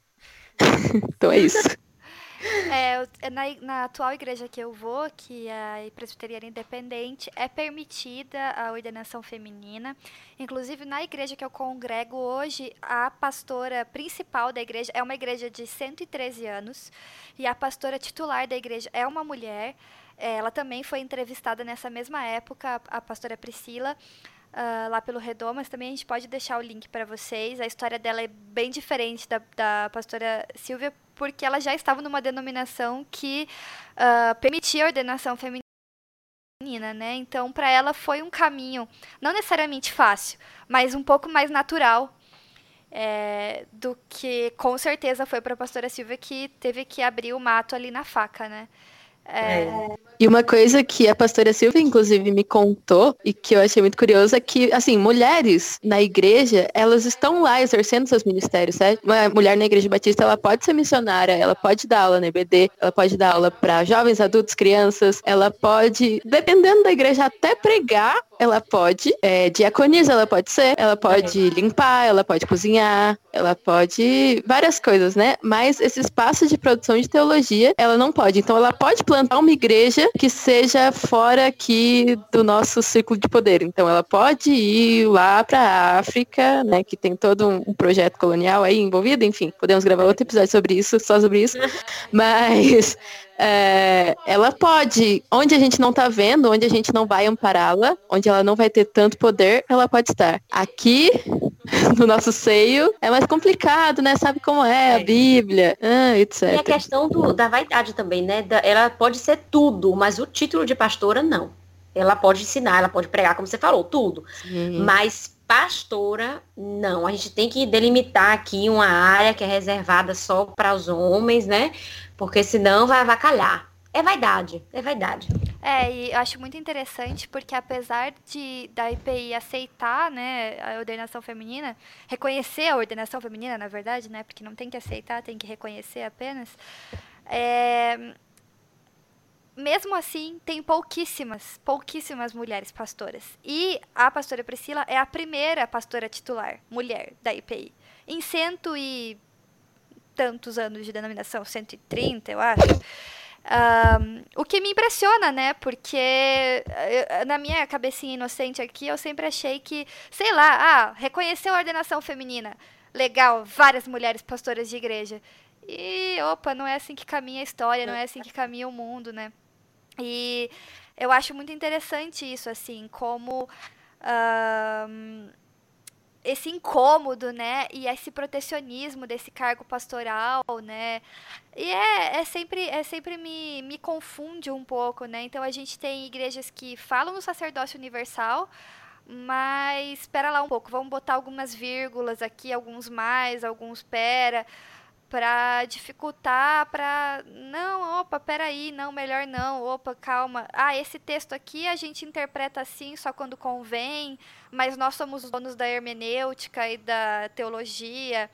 então é isso. É, na, na, atual igreja que eu vou, que é a presbiteriana independente, é permitida a ordenação feminina. Inclusive, na igreja que eu congrego hoje, a pastora principal da igreja é uma igreja de 113 anos. E a pastora titular da igreja é uma mulher. É, ela também foi entrevistada nessa mesma época, a pastora Priscila. Uh, lá pelo Redomas. Também a gente pode deixar o link para vocês. A história dela é bem diferente da, da pastora Silvia, porque ela já estava numa denominação que uh, permitia a ordenação feminina, né? Então, para ela foi um caminho, não necessariamente fácil, mas um pouco mais natural é, do que com certeza foi para a pastora Silvia que teve que abrir o mato ali na faca, né? É... E uma coisa que a pastora Silvia, inclusive, me contou e que eu achei muito curioso é que, assim, mulheres na igreja, elas estão lá exercendo seus ministérios, certo? Uma mulher na igreja batista, ela pode ser missionária, ela pode dar aula na EBD, ela pode dar aula para jovens, adultos, crianças, ela pode, dependendo da igreja, até pregar ela pode, é, diaconisa ela pode ser, ela pode limpar, ela pode cozinhar, ela pode várias coisas, né? Mas esse espaço de produção de teologia, ela não pode. Então ela pode plantar uma igreja que seja fora aqui do nosso círculo de poder. Então ela pode ir lá para a África, né, que tem todo um projeto colonial aí envolvido, enfim, podemos gravar outro episódio sobre isso, só sobre isso. Mas é, ela pode, onde a gente não está vendo, onde a gente não vai ampará-la, onde ela não vai ter tanto poder, ela pode estar. Aqui, no nosso seio, é mais complicado, né? Sabe como é, a é. Bíblia, ah, etc. E a questão do, da vaidade também, né? Da, ela pode ser tudo, mas o título de pastora, não. Ela pode ensinar, ela pode pregar, como você falou, tudo. Uhum. Mas pastora, não. A gente tem que delimitar aqui uma área que é reservada só para os homens, né? Porque senão vai avacalhar. É vaidade, é vaidade. É, e eu acho muito interessante porque apesar de da IPI aceitar, né, a ordenação feminina, reconhecer a ordenação feminina, na verdade, né, porque não tem que aceitar, tem que reconhecer apenas, É, mesmo assim, tem pouquíssimas, pouquíssimas mulheres pastoras. E a pastora Priscila é a primeira pastora titular, mulher, da IPI. Em cento e tantos anos de denominação, 130, eu acho. Um, o que me impressiona, né? Porque eu, na minha cabecinha inocente aqui, eu sempre achei que, sei lá, ah, reconheceu a ordenação feminina. Legal, várias mulheres pastoras de igreja. E, opa, não é assim que caminha a história, não é assim que caminha o mundo, né? E eu acho muito interessante isso, assim, como uh, esse incômodo, né? E esse protecionismo desse cargo pastoral, né? E é, é sempre, é sempre me, me confunde um pouco, né? Então a gente tem igrejas que falam no sacerdócio universal, mas espera lá um pouco, vamos botar algumas vírgulas aqui, alguns mais, alguns pera para dificultar, para não, opa, peraí, não, melhor não, opa, calma. Ah, esse texto aqui a gente interpreta assim só quando convém, mas nós somos donos da hermenêutica e da teologia.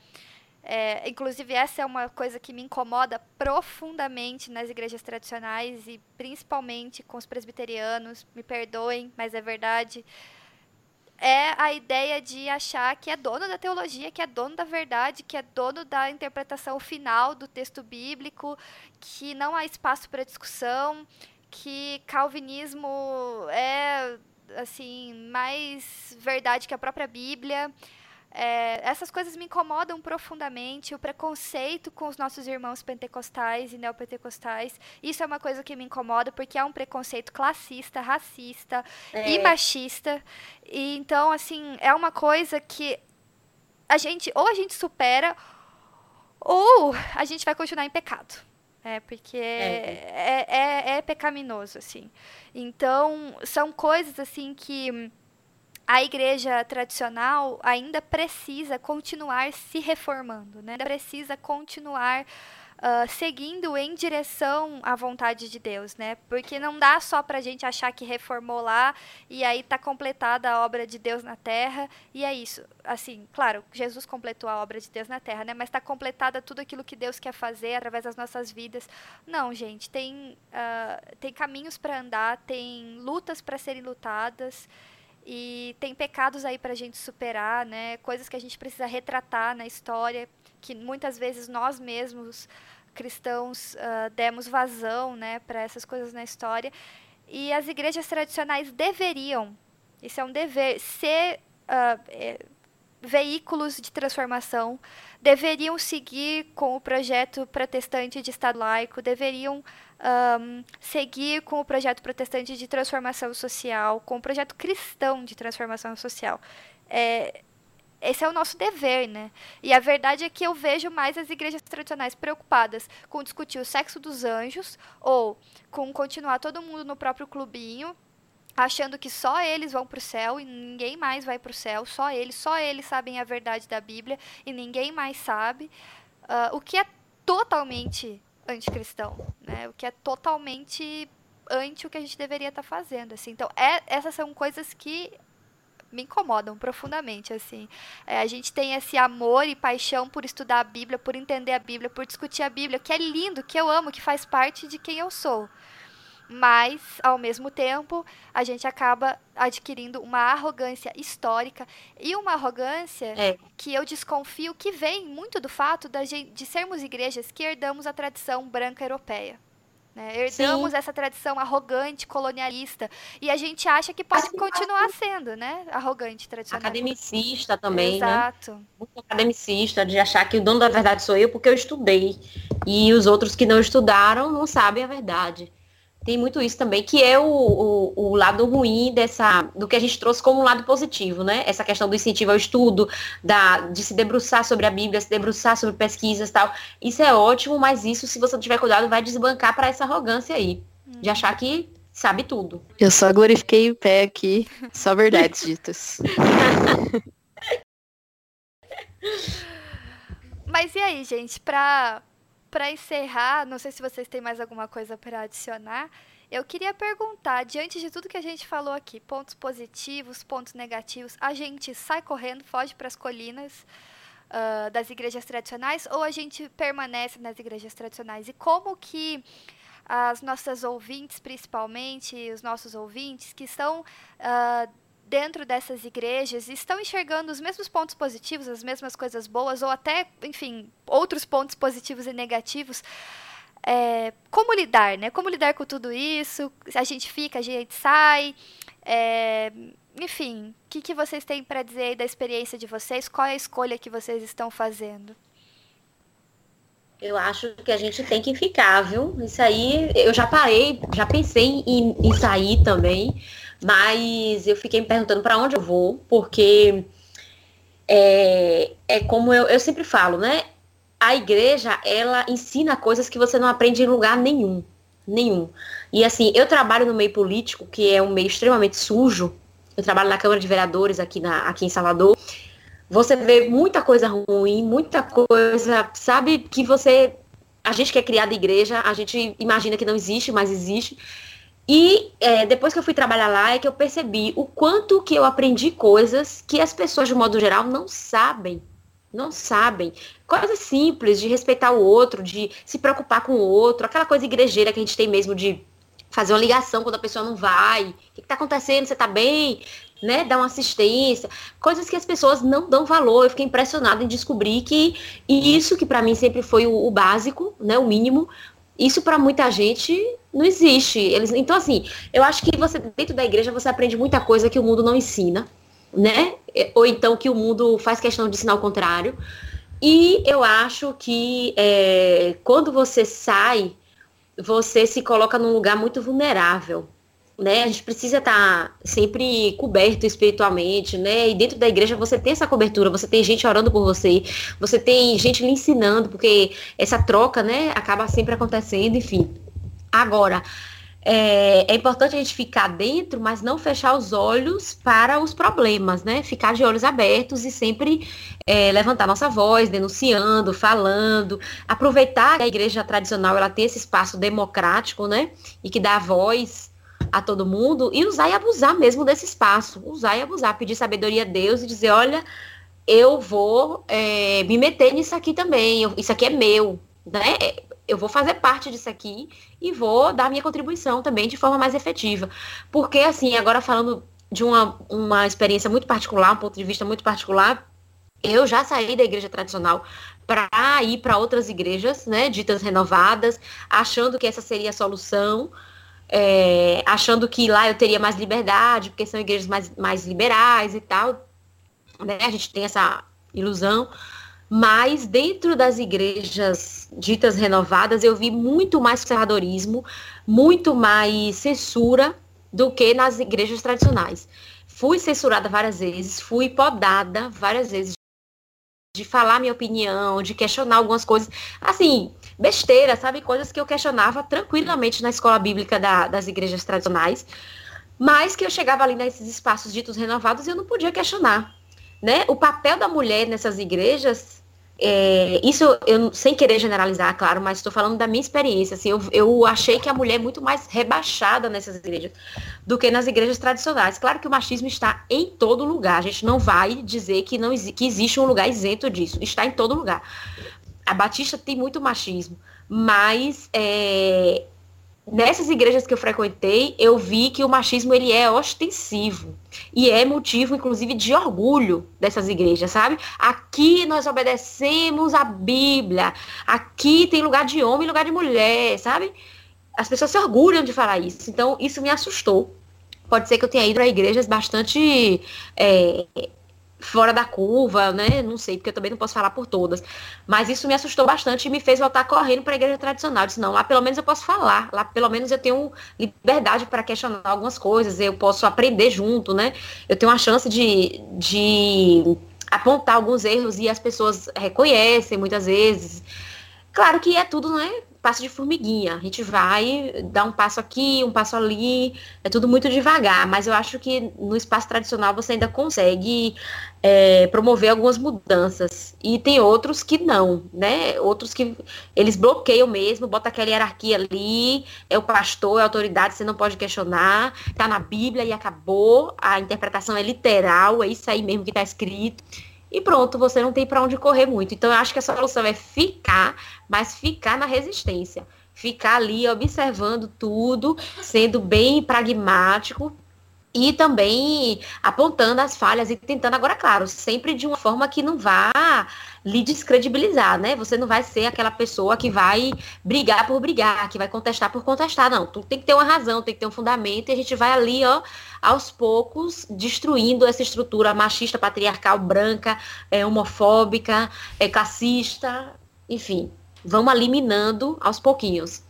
É, inclusive, essa é uma coisa que me incomoda profundamente nas igrejas tradicionais e principalmente com os presbiterianos. Me perdoem, mas é verdade é a ideia de achar que é dono da teologia, que é dono da verdade, que é dono da interpretação final do texto bíblico, que não há espaço para discussão, que calvinismo é assim mais verdade que a própria Bíblia. É, essas coisas me incomodam profundamente. O preconceito com os nossos irmãos pentecostais e neopentecostais. Isso é uma coisa que me incomoda, porque é um preconceito classista, racista é. e machista. E então, assim, é uma coisa que a gente, ou a gente supera, ou a gente vai continuar em pecado. É, porque é. É, é, é pecaminoso, assim. Então, são coisas, assim, que a igreja tradicional ainda precisa continuar se reformando, né? Ainda precisa continuar uh, seguindo em direção à vontade de Deus, né? Porque não dá só para a gente achar que reformou lá e aí está completada a obra de Deus na Terra e é isso. Assim, claro, Jesus completou a obra de Deus na Terra, né? Mas está completada tudo aquilo que Deus quer fazer através das nossas vidas. Não, gente, tem uh, tem caminhos para andar, tem lutas para serem lutadas. E tem pecados aí para a gente superar, né? Coisas que a gente precisa retratar na história, que muitas vezes nós mesmos cristãos uh, demos vazão, né, para essas coisas na história. E as igrejas tradicionais deveriam, isso é um dever, ser uh, é, veículos de transformação, deveriam seguir com o projeto protestante de Estado laico, deveriam um, seguir com o projeto protestante de transformação social, com o projeto cristão de transformação social. É, esse é o nosso dever, né? E a verdade é que eu vejo mais as igrejas tradicionais preocupadas com discutir o sexo dos anjos ou com continuar todo mundo no próprio clubinho, achando que só eles vão para o céu e ninguém mais vai para o céu, só eles, só eles sabem a verdade da Bíblia e ninguém mais sabe, uh, o que é totalmente anticristão, né? O que é totalmente anti o que a gente deveria estar tá fazendo, assim. Então, é, essas são coisas que me incomodam profundamente, assim. É, a gente tem esse amor e paixão por estudar a Bíblia, por entender a Bíblia, por discutir a Bíblia, que é lindo, que eu amo, que faz parte de quem eu sou mas, ao mesmo tempo, a gente acaba adquirindo uma arrogância histórica e uma arrogância é. que eu desconfio que vem muito do fato gente, de sermos igrejas que herdamos a tradição branca europeia. Né? Herdamos Sim. essa tradição arrogante, colonialista. E a gente acha que pode continuar sendo, né? Arrogante, tradicional. Academicista também, né? Exato. né? Muito academicista, de achar que o dono da verdade sou eu porque eu estudei. E os outros que não estudaram não sabem a verdade tem muito isso também, que é o, o, o, lado ruim dessa, do que a gente trouxe como um lado positivo, né? Essa questão do incentivo ao estudo, da, de se debruçar sobre a Bíblia, se debruçar sobre pesquisas e tal. Isso é ótimo, mas isso, se você não tiver cuidado, vai desbancar para essa arrogância aí. Hum. De achar que sabe tudo. Eu só glorifiquei o pé aqui, só verdades ditas. Mas e aí, gente, pra, para encerrar, não sei se vocês têm mais alguma coisa para adicionar. Eu queria perguntar, diante de tudo que a gente falou aqui, pontos positivos, pontos negativos, a gente sai correndo, foge para as colinas, uh, das igrejas tradicionais ou a gente permanece nas igrejas tradicionais? E como que as nossas ouvintes, principalmente, os nossos ouvintes que estão uh, dentro dessas igrejas estão enxergando os mesmos pontos positivos, as mesmas coisas boas, ou até, enfim, outros pontos positivos e negativos. É, como lidar, né? Como lidar com tudo isso? A gente fica, a gente sai. É, enfim, o que, que vocês têm para dizer da experiência de vocês? Qual é a escolha que vocês estão fazendo? Eu acho que a gente tem que ficar, viu? Isso aí, eu já parei, já pensei em, em sair também, mas eu fiquei me perguntando para onde eu vou, porque é, é como eu, eu sempre falo, né? A igreja, ela ensina coisas que você não aprende em lugar nenhum. Nenhum. E assim, eu trabalho no meio político, que é um meio extremamente sujo. Eu trabalho na Câmara de Vereadores aqui, na, aqui em Salvador. Você vê muita coisa ruim, muita coisa, sabe, que você. A gente que é criada igreja, a gente imagina que não existe, mas existe. E é, depois que eu fui trabalhar lá é que eu percebi o quanto que eu aprendi coisas que as pessoas, de modo geral, não sabem. Não sabem. Coisas simples, de respeitar o outro, de se preocupar com o outro, aquela coisa igrejeira que a gente tem mesmo de fazer uma ligação quando a pessoa não vai. O que está acontecendo? Você está bem? Né, dar uma assistência, coisas que as pessoas não dão valor. Eu fiquei impressionada em descobrir que e isso que para mim sempre foi o, o, básico, né, o mínimo, isso para muita gente não existe. Eles, então, assim, eu acho que você, dentro da igreja, você aprende muita coisa que o mundo não ensina, né? Ou então que o mundo faz questão de ensinar o contrário. E eu acho que é, quando você sai, você se coloca num lugar muito vulnerável. Né? A gente precisa estar tá sempre coberto espiritualmente, né? E dentro da igreja você tem essa cobertura, você tem gente orando por você, você tem gente lhe ensinando, porque essa troca, né, acaba sempre acontecendo, enfim. Agora, é, é, importante a gente ficar dentro, mas não fechar os olhos para os problemas, né? Ficar de olhos abertos e sempre é, levantar nossa voz, denunciando, falando, aproveitar que a igreja tradicional ela tem esse espaço democrático, né? E que dá voz a todo mundo e usar e abusar mesmo desse espaço, usar e abusar, pedir sabedoria a Deus e dizer, olha, eu vou é, me meter nisso aqui também, eu, isso aqui é meu, né? eu vou fazer parte disso aqui e vou dar minha contribuição também de forma mais efetiva. Porque, assim, agora falando de uma, uma experiência muito particular, um ponto de vista muito particular, eu já saí da igreja tradicional para ir para outras igrejas, né, ditas renovadas, achando que essa seria a solução, é, achando que lá eu teria mais liberdade, porque são igrejas mais, mais liberais e tal. Né? A gente tem essa ilusão. Mas dentro das igrejas ditas renovadas, eu vi muito mais conservadorismo, muito mais censura do que nas igrejas tradicionais. Fui censurada várias vezes, fui podada várias vezes de falar minha opinião, de questionar algumas coisas, assim, besteira, sabe? Coisas que eu questionava tranquilamente na escola bíblica da, das igrejas tradicionais, mas que eu chegava ali nesses espaços ditos renovados e eu não podia questionar. Né? O papel da mulher nessas igrejas é, isso eu sem querer generalizar, claro, mas estou falando da minha experiência. Assim, eu, eu achei que a mulher é muito mais rebaixada nessas igrejas do que nas igrejas tradicionais. Claro que o machismo está em todo lugar. A gente não vai dizer que não que existe um lugar isento disso. Está em todo lugar. A Batista tem muito machismo, mas é, nessas igrejas que eu frequentei, eu vi que o machismo ele é ostensivo e é motivo, inclusive, de orgulho dessas igrejas, sabe? Aqui nós obedecemos a Bíblia, aqui tem lugar de homem e lugar de mulher, sabe? As pessoas se orgulham de falar isso, então isso me assustou. Pode ser que eu tenha ido para igrejas bastante é, fora da curva, né? Não sei, porque eu também não posso falar por todas. Mas isso me assustou bastante e me fez voltar correndo para a igreja tradicional. Eu disse, não, lá pelo menos eu posso falar, lá pelo menos eu tenho liberdade para questionar algumas coisas, eu posso aprender junto, né? Eu tenho uma chance de, de apontar alguns erros e as pessoas reconhecem muitas vezes. Claro que é tudo, né? passo de formiguinha. A gente vai dar um passo aqui, um passo ali, é tudo muito devagar, mas eu acho que no espaço tradicional você ainda consegue é, promover algumas mudanças. E tem outros que não, né? Outros que eles bloqueiam mesmo, bota aquela hierarquia ali, é o pastor, é a autoridade, você não pode questionar, tá na Bíblia e acabou, a interpretação é literal, é isso aí mesmo que está escrito. e pronto, você não tem para onde correr muito. Então eu acho que a solução é ficar, mas ficar na resistência. Ficar ali observando tudo, sendo bem pragmático, e também apontando as falhas e tentando agora, claro, sempre de uma forma que não vá lhe descredibilizar, né? Você não vai ser aquela pessoa que vai brigar por brigar, que vai contestar por contestar, não. Tu tem que ter uma razão, tem que ter um fundamento e a gente vai ali, ó, aos poucos destruindo essa estrutura machista, patriarcal, branca, é, homofóbica, é, classista, enfim, vamos eliminando aos pouquinhos.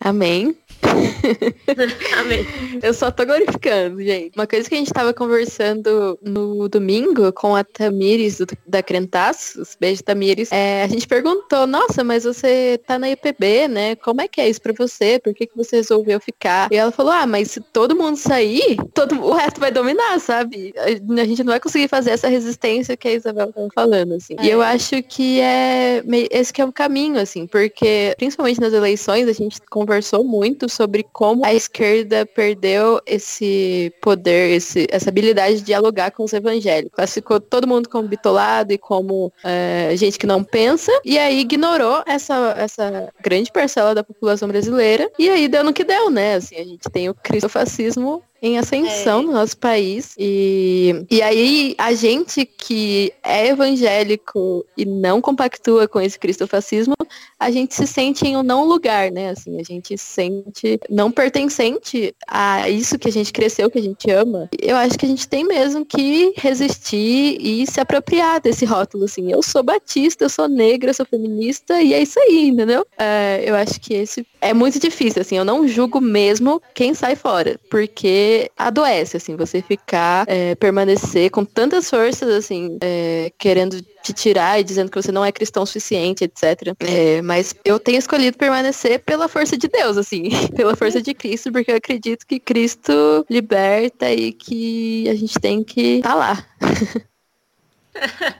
Amém. Amém. Eu só tô glorificando, gente. Uma coisa que a gente tava conversando no domingo com a Tamires do, da Crentaços, beijo Tamires, é, a gente perguntou, nossa, mas você tá na IPB, né? Como é que é isso pra você? Por que, que você resolveu ficar? E ela falou, ah, mas se todo mundo sair, todo, o resto vai dominar, sabe? A, a gente não vai conseguir fazer essa resistência que a Isabel tava falando, assim. É. E eu acho que é esse que é o caminho, assim, porque principalmente nas eleições a gente conversou muito sobre como a esquerda perdeu esse poder, esse, essa habilidade de dialogar com os evangélicos. Classificou todo mundo como bitolado e como é, gente que não pensa, e aí ignorou essa, essa grande parcela da população brasileira, e aí deu no que deu, né? Assim, a gente tem o cristofascismo em ascensão é. no nosso país. E, e aí a gente que é evangélico e não compactua com esse cristofascismo, a gente se sente em um não lugar, né? Assim, a gente se sente não pertencente a isso que a gente cresceu, que a gente ama. Eu acho que a gente tem mesmo que resistir e se apropriar desse rótulo, assim. Eu sou batista, eu sou negra, eu sou feminista e é isso aí, entendeu? É, eu acho que esse é muito difícil, assim. Eu não julgo mesmo quem sai fora, porque adoece, assim, você ficar, é, permanecer com tantas forças, assim, é, querendo te tirar e dizendo que você não é cristão suficiente, etc. É, mas eu tenho escolhido permanecer pela força de Deus, assim, pela força de Cristo, porque eu acredito que Cristo liberta e que a gente tem que estar tá lá.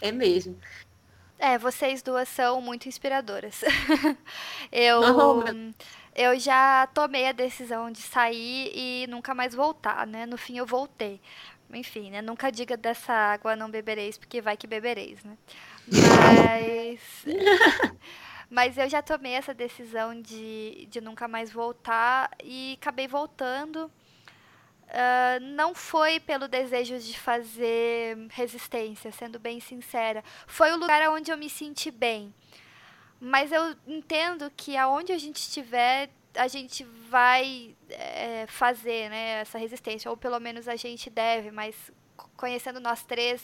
é mesmo. É, vocês duas são muito inspiradoras. eu. Eu já tomei a decisão de sair e nunca mais voltar, né? No fim eu voltei. Enfim, né? Nunca diga dessa água não bebereis, porque vai que bebereis, né? Mas. Mas eu já tomei essa decisão de, de nunca mais voltar e acabei voltando. Uh, não foi pelo desejo de fazer resistência, sendo bem sincera. Foi o lugar onde eu me senti bem. Mas eu entendo que aonde a gente estiver, a gente vai é, fazer né, essa resistência, ou pelo menos a gente deve, mas conhecendo nós três,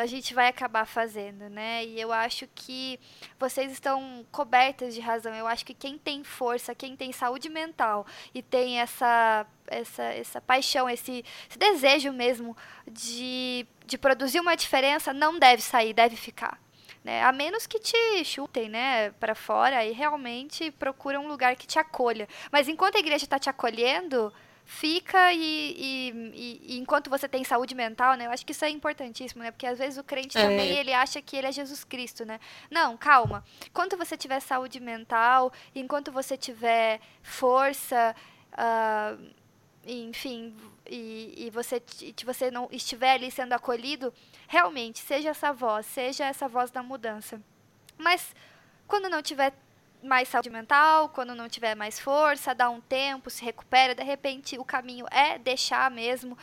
a gente vai acabar fazendo, né? E eu acho que vocês estão cobertas de razão. Eu acho que quem tem força, quem tem saúde mental e tem essa essa, essa paixão, esse, esse desejo mesmo de, de produzir uma diferença, não deve sair, deve ficar. Né? A menos que te chutem, né, para fora e realmente procura um lugar que te acolha. Mas enquanto a igreja está te acolhendo, fica e, e, e, enquanto você tem saúde mental, né? Eu acho que isso é importantíssimo, né? Porque às vezes o crente é. também ele acha que ele é Jesus Cristo, né? Não, calma. Enquanto você tiver saúde mental, enquanto você tiver força, uh, enfim, e, e você, e você não estiver ali sendo acolhido, realmente, seja essa voz, seja essa voz da mudança. Mas quando não tiver mais saúde mental, quando não tiver mais força, dá um tempo, se recupera, de repente o caminho é deixar mesmo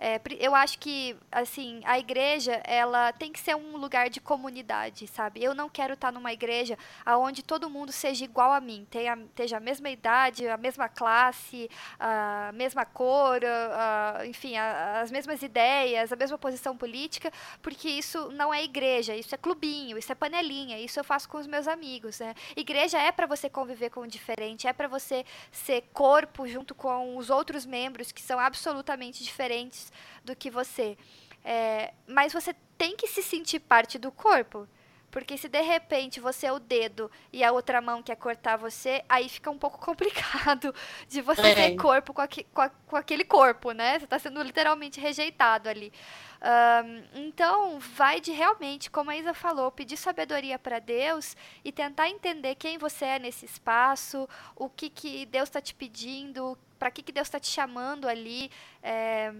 é, eu acho que, assim, a igreja, ela tem que ser um lugar de comunidade, sabe? Eu não quero estar numa igreja onde todo mundo seja igual a mim, tenha, esteja a mesma idade, a mesma classe, a mesma cor, a, enfim, a, as mesmas ideias, a mesma posição política, porque isso não é igreja, isso é clubinho, isso é panelinha, isso eu faço com os meus amigos, né? Igreja é para você conviver com o diferente, é para você ser corpo junto com os outros membros que são absolutamente diferentes do que você. É, mas você tem que se sentir parte do corpo. Porque se de repente você é o dedo e a outra mão quer cortar você, aí fica um pouco complicado de você é. ser corpo com, com, a, com, aquele corpo, né? Você está sendo literalmente rejeitado ali. Um, então, vai de realmente, como a Isa falou, pedir sabedoria para Deus e tentar entender quem você é nesse espaço, o que, que Deus está te pedindo, para que, que Deus está te chamando ali. É,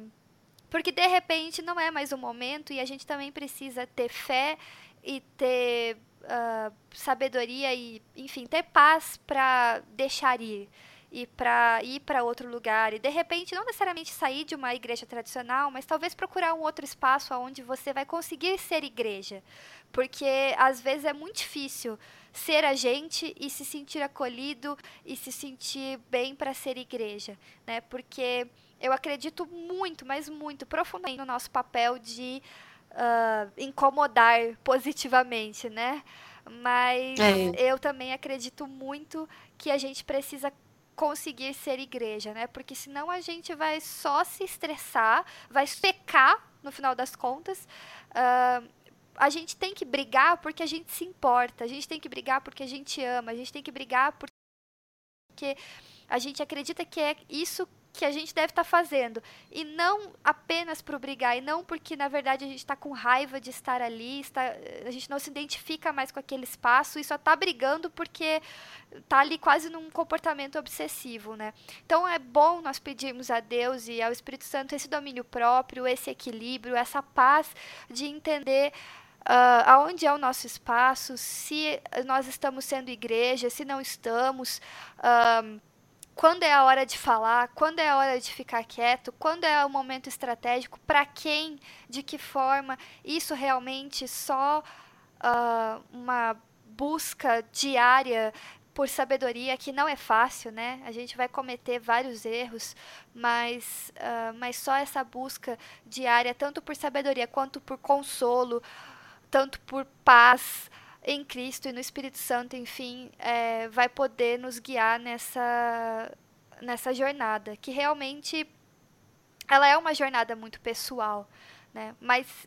porque de repente não é mais o momento e a gente também precisa ter fé e ter uh, sabedoria e, enfim, ter paz para deixar ir e para ir para outro lugar e de repente não necessariamente sair de uma igreja tradicional, mas talvez procurar um outro espaço onde você vai conseguir ser igreja, porque às vezes é muito difícil ser a gente e se sentir acolhido e se sentir bem para ser igreja, né? Porque eu acredito muito, mas muito profundamente no nosso papel de uh, incomodar positivamente, né? Mas é. eu também acredito muito que a gente precisa conseguir ser igreja, né? Porque senão a gente vai só se estressar, vai secar no final das contas. Uh, a gente tem que brigar porque a gente se importa, a gente tem que brigar porque a gente ama, a gente tem que brigar porque a gente acredita que é isso que a gente deve estar tá fazendo. E não apenas por brigar, e não porque, na verdade, a gente está com raiva de estar ali, está, a gente não se identifica mais com aquele espaço e só está brigando porque está ali quase num comportamento obsessivo, né? Então é bom nós pedirmos a Deus e ao Espírito Santo esse domínio próprio, esse equilíbrio, essa paz de entender Uh, aonde é o nosso espaço, se nós estamos sendo igreja, se não estamos, uh, quando é a hora de falar, quando é a hora de ficar quieto, quando é o momento estratégico, para quem, de que forma. Isso realmente só uh, uma busca diária por sabedoria que não é fácil, né? A gente vai cometer vários erros, mas, uh, mas só essa busca diária, tanto por sabedoria quanto por consolo, tanto por paz, em Cristo e no Espírito Santo, enfim, é, vai poder nos guiar nessa, nessa jornada, que realmente ela é uma jornada muito pessoal, né? Mas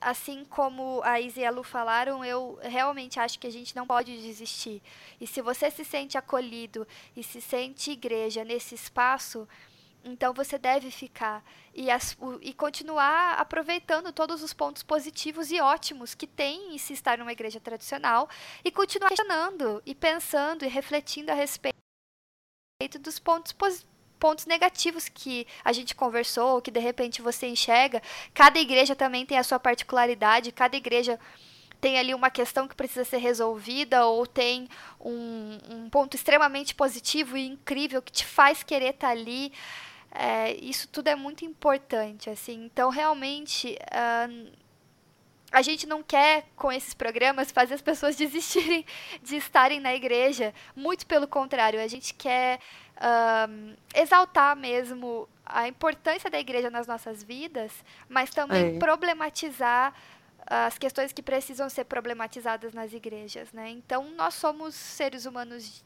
assim como a Isa e a Lu falaram, eu realmente acho que a gente não pode desistir. E se você se sente acolhido e se sente igreja nesse espaço, então você deve ficar e, as, o, e continuar aproveitando todos os pontos positivos e ótimos que tem em se estar numa igreja tradicional e continuar questionando e pensando e refletindo a respeito dos pontos pontos negativos que a gente conversou, que de repente você enxerga. Cada igreja também tem a sua particularidade, cada igreja tem ali uma questão que precisa ser resolvida ou tem um, um ponto extremamente positivo e incrível que te faz querer estar tá ali. É, isso tudo é muito importante, assim. Então, realmente, uh, a gente não quer, com esses programas, fazer as pessoas desistirem de estarem na igreja. Muito pelo contrário, a gente quer uh, exaltar mesmo a importância da igreja nas nossas vidas, mas também é. problematizar as questões que precisam ser problematizadas nas igrejas, né? Então, nós somos seres humanos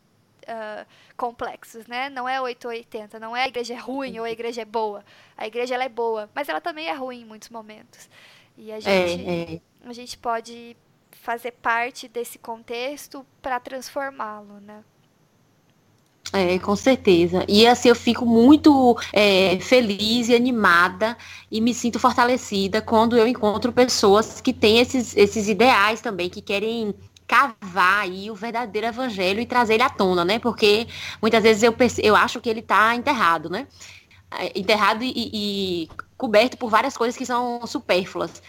uh, complexos, né? Não é 880, não é a igreja é ruim ou a igreja é boa. A igreja ela é boa, mas ela também é ruim em muitos momentos. E a gente, é, é. A gente pode fazer parte desse contexto para transformá-lo, né? É, com certeza. E assim, eu fico muito é, feliz e animada e me sinto fortalecida quando eu encontro pessoas que têm esses, esses ideais também, que querem cavar aí o verdadeiro evangelho e trazer ele à tona, né? Porque muitas vezes eu, eu acho que ele está enterrado, né? É, enterrado e, e coberto por várias coisas que são supérfluas.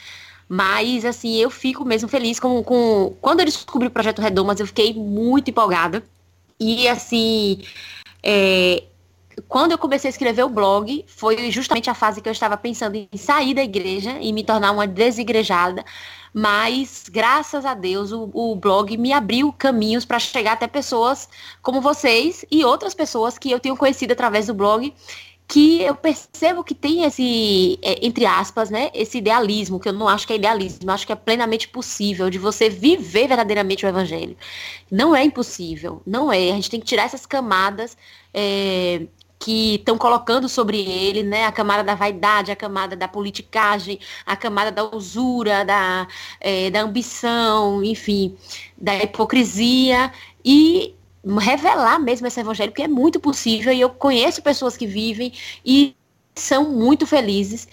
Mas, assim, eu fico mesmo feliz com. com... Quando eu descobri o Projeto Redomas, eu fiquei muito empolgada. E, assim, é... quando eu comecei a escrever o blog, foi justamente a fase que eu estava pensando em sair da igreja e me tornar uma desigrejada mas graças a Deus o, o blog me abriu caminhos para chegar até pessoas como vocês e outras pessoas que eu tenho conhecido através do blog que eu percebo que tem esse, é, entre aspas, né, esse idealismo, que eu não acho que é idealismo, acho que é plenamente possível de você viver verdadeiramente o evangelho. Não é impossível, não é. A gente tem que tirar essas camadas é, que estão colocando sobre ele, né, a camada da vaidade, a camada da politicagem, a camada da usura, da, é, da ambição, enfim, da hipocrisia e revelar mesmo esse evangelho, que é muito possível e eu conheço pessoas que vivem e são muito felizes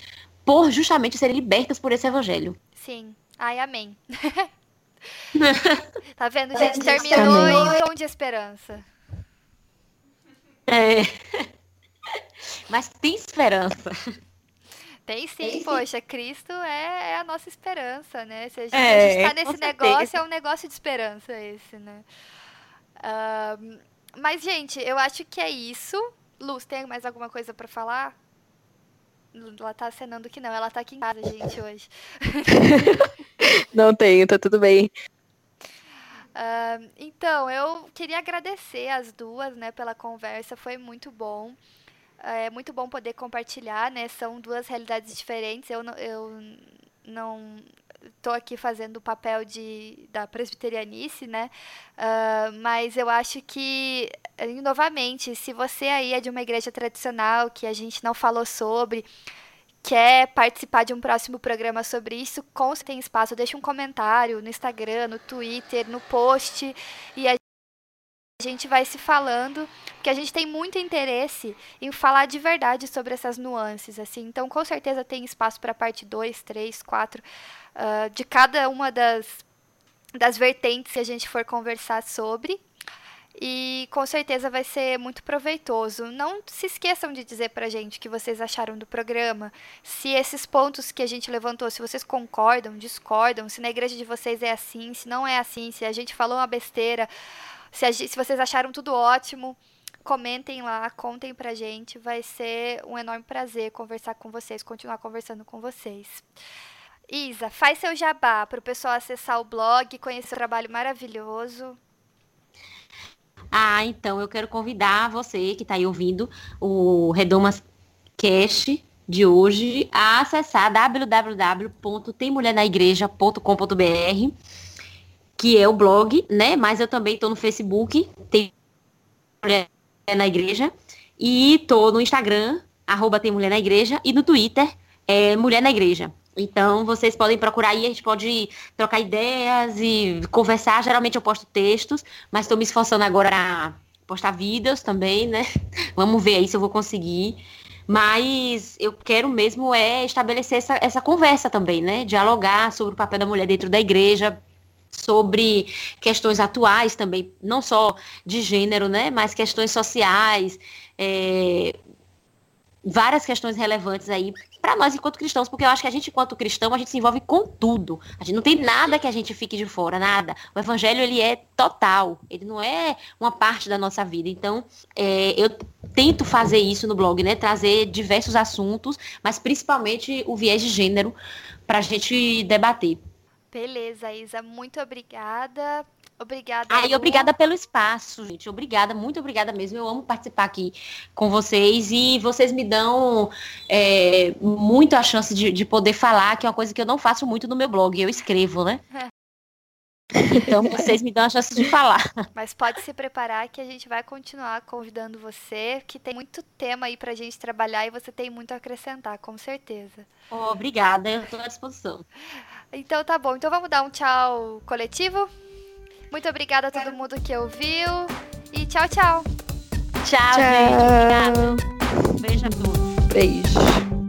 por justamente serem libertas por esse evangelho. Sim. Ai, amém. tá vendo, gente? Terminou em tom de esperança. É. Mas tem esperança. Tem sim, Tem poxa, Cristo é, é, a nossa esperança, né? Se a gente, é, a gente tá nesse negócio, é um negócio de esperança esse, né? Uh, mas, gente, eu acho que é isso. Luz, tem mais alguma coisa para falar? Ela tá acenando que não, ela tá aqui em casa, gente, hoje. não tenho, tá tudo bem. Uh, então, eu queria agradecer as duas, né, pela conversa, foi muito bom. É muito bom poder compartilhar, né? São duas realidades diferentes. Eu, eu não estou aqui fazendo o papel de, da presbiterianice, né? Uh, mas eu acho que, novamente, se você aí é de uma igreja tradicional que a gente não falou sobre, quer participar de um próximo programa sobre isso, com tem espaço, deixa um comentário no Instagram, no Twitter, no post e a gente vai se falando, porque a gente tem muito interesse em falar de verdade sobre essas nuances, assim. Então, com certeza tem espaço para parte 2, 3, 4 de cada uma das das vertentes que a gente for conversar sobre e com certeza vai ser muito proveitoso. Não se esqueçam de dizer pra gente o que vocês acharam do programa, se esses pontos que a gente levantou, se vocês concordam, discordam, se na igreja de vocês é assim, se não é assim, se a gente falou uma besteira, se, se vocês acharam tudo ótimo. Comentem lá, contem pra gente, vai ser um enorme prazer conversar com vocês, continuar conversando com vocês. Isa, faz seu jabá para o pessoal acessar o blog, conhecer o trabalho maravilhoso. Ah, então eu quero convidar você que está aí ouvindo o Redomas Cast de hoje a acessar www.temmulhernaigreja.com.br que é o blog, né? Mas eu também estou no Facebook, tem Mulher na Igreja, e estou no Instagram, arroba Tem Mulher na Igreja, e no Twitter, é Mulher na Igreja. Então, vocês podem procurar aí, a gente pode trocar ideias e conversar. Geralmente eu posto textos, mas estou me esforçando agora a postar vídeos também, né? Vamos ver aí se eu vou conseguir. Mas eu quero mesmo é estabelecer essa, essa conversa também, né? Dialogar sobre o papel da mulher dentro da igreja, sobre questões atuais também, não só de gênero, né? Mas questões sociais, é, várias questões relevantes aí para nós enquanto cristãos, porque eu acho que a gente enquanto cristão, a gente se envolve com tudo. A gente não tem nada que a gente fique de fora, nada. O evangelho ele é total, ele não é uma parte da nossa vida. Então, é, eu tento fazer isso no blog, né? Trazer diversos assuntos, mas principalmente o viés de gênero para a gente debater. Beleza, Isa, muito obrigada Obrigada. E obrigada pelo espaço, gente. Obrigada, muito obrigada mesmo. Eu amo participar aqui com vocês e vocês me dão é, muito a chance de, de poder falar, que é uma coisa que eu não faço muito no meu blog. Eu escrevo, né? Então vocês me dão a chance de falar. Mas pode se preparar que a gente vai continuar convidando você, que tem muito tema aí pra gente trabalhar e você tem muito a acrescentar, com certeza. Oh, obrigada, eu estou à disposição. Então tá bom. Então vamos dar um tchau coletivo? Muito obrigada a todo mundo que ouviu. E tchau, tchau. Tchau, tchau. gente. Obrigada. Beijo a todos. Beijo.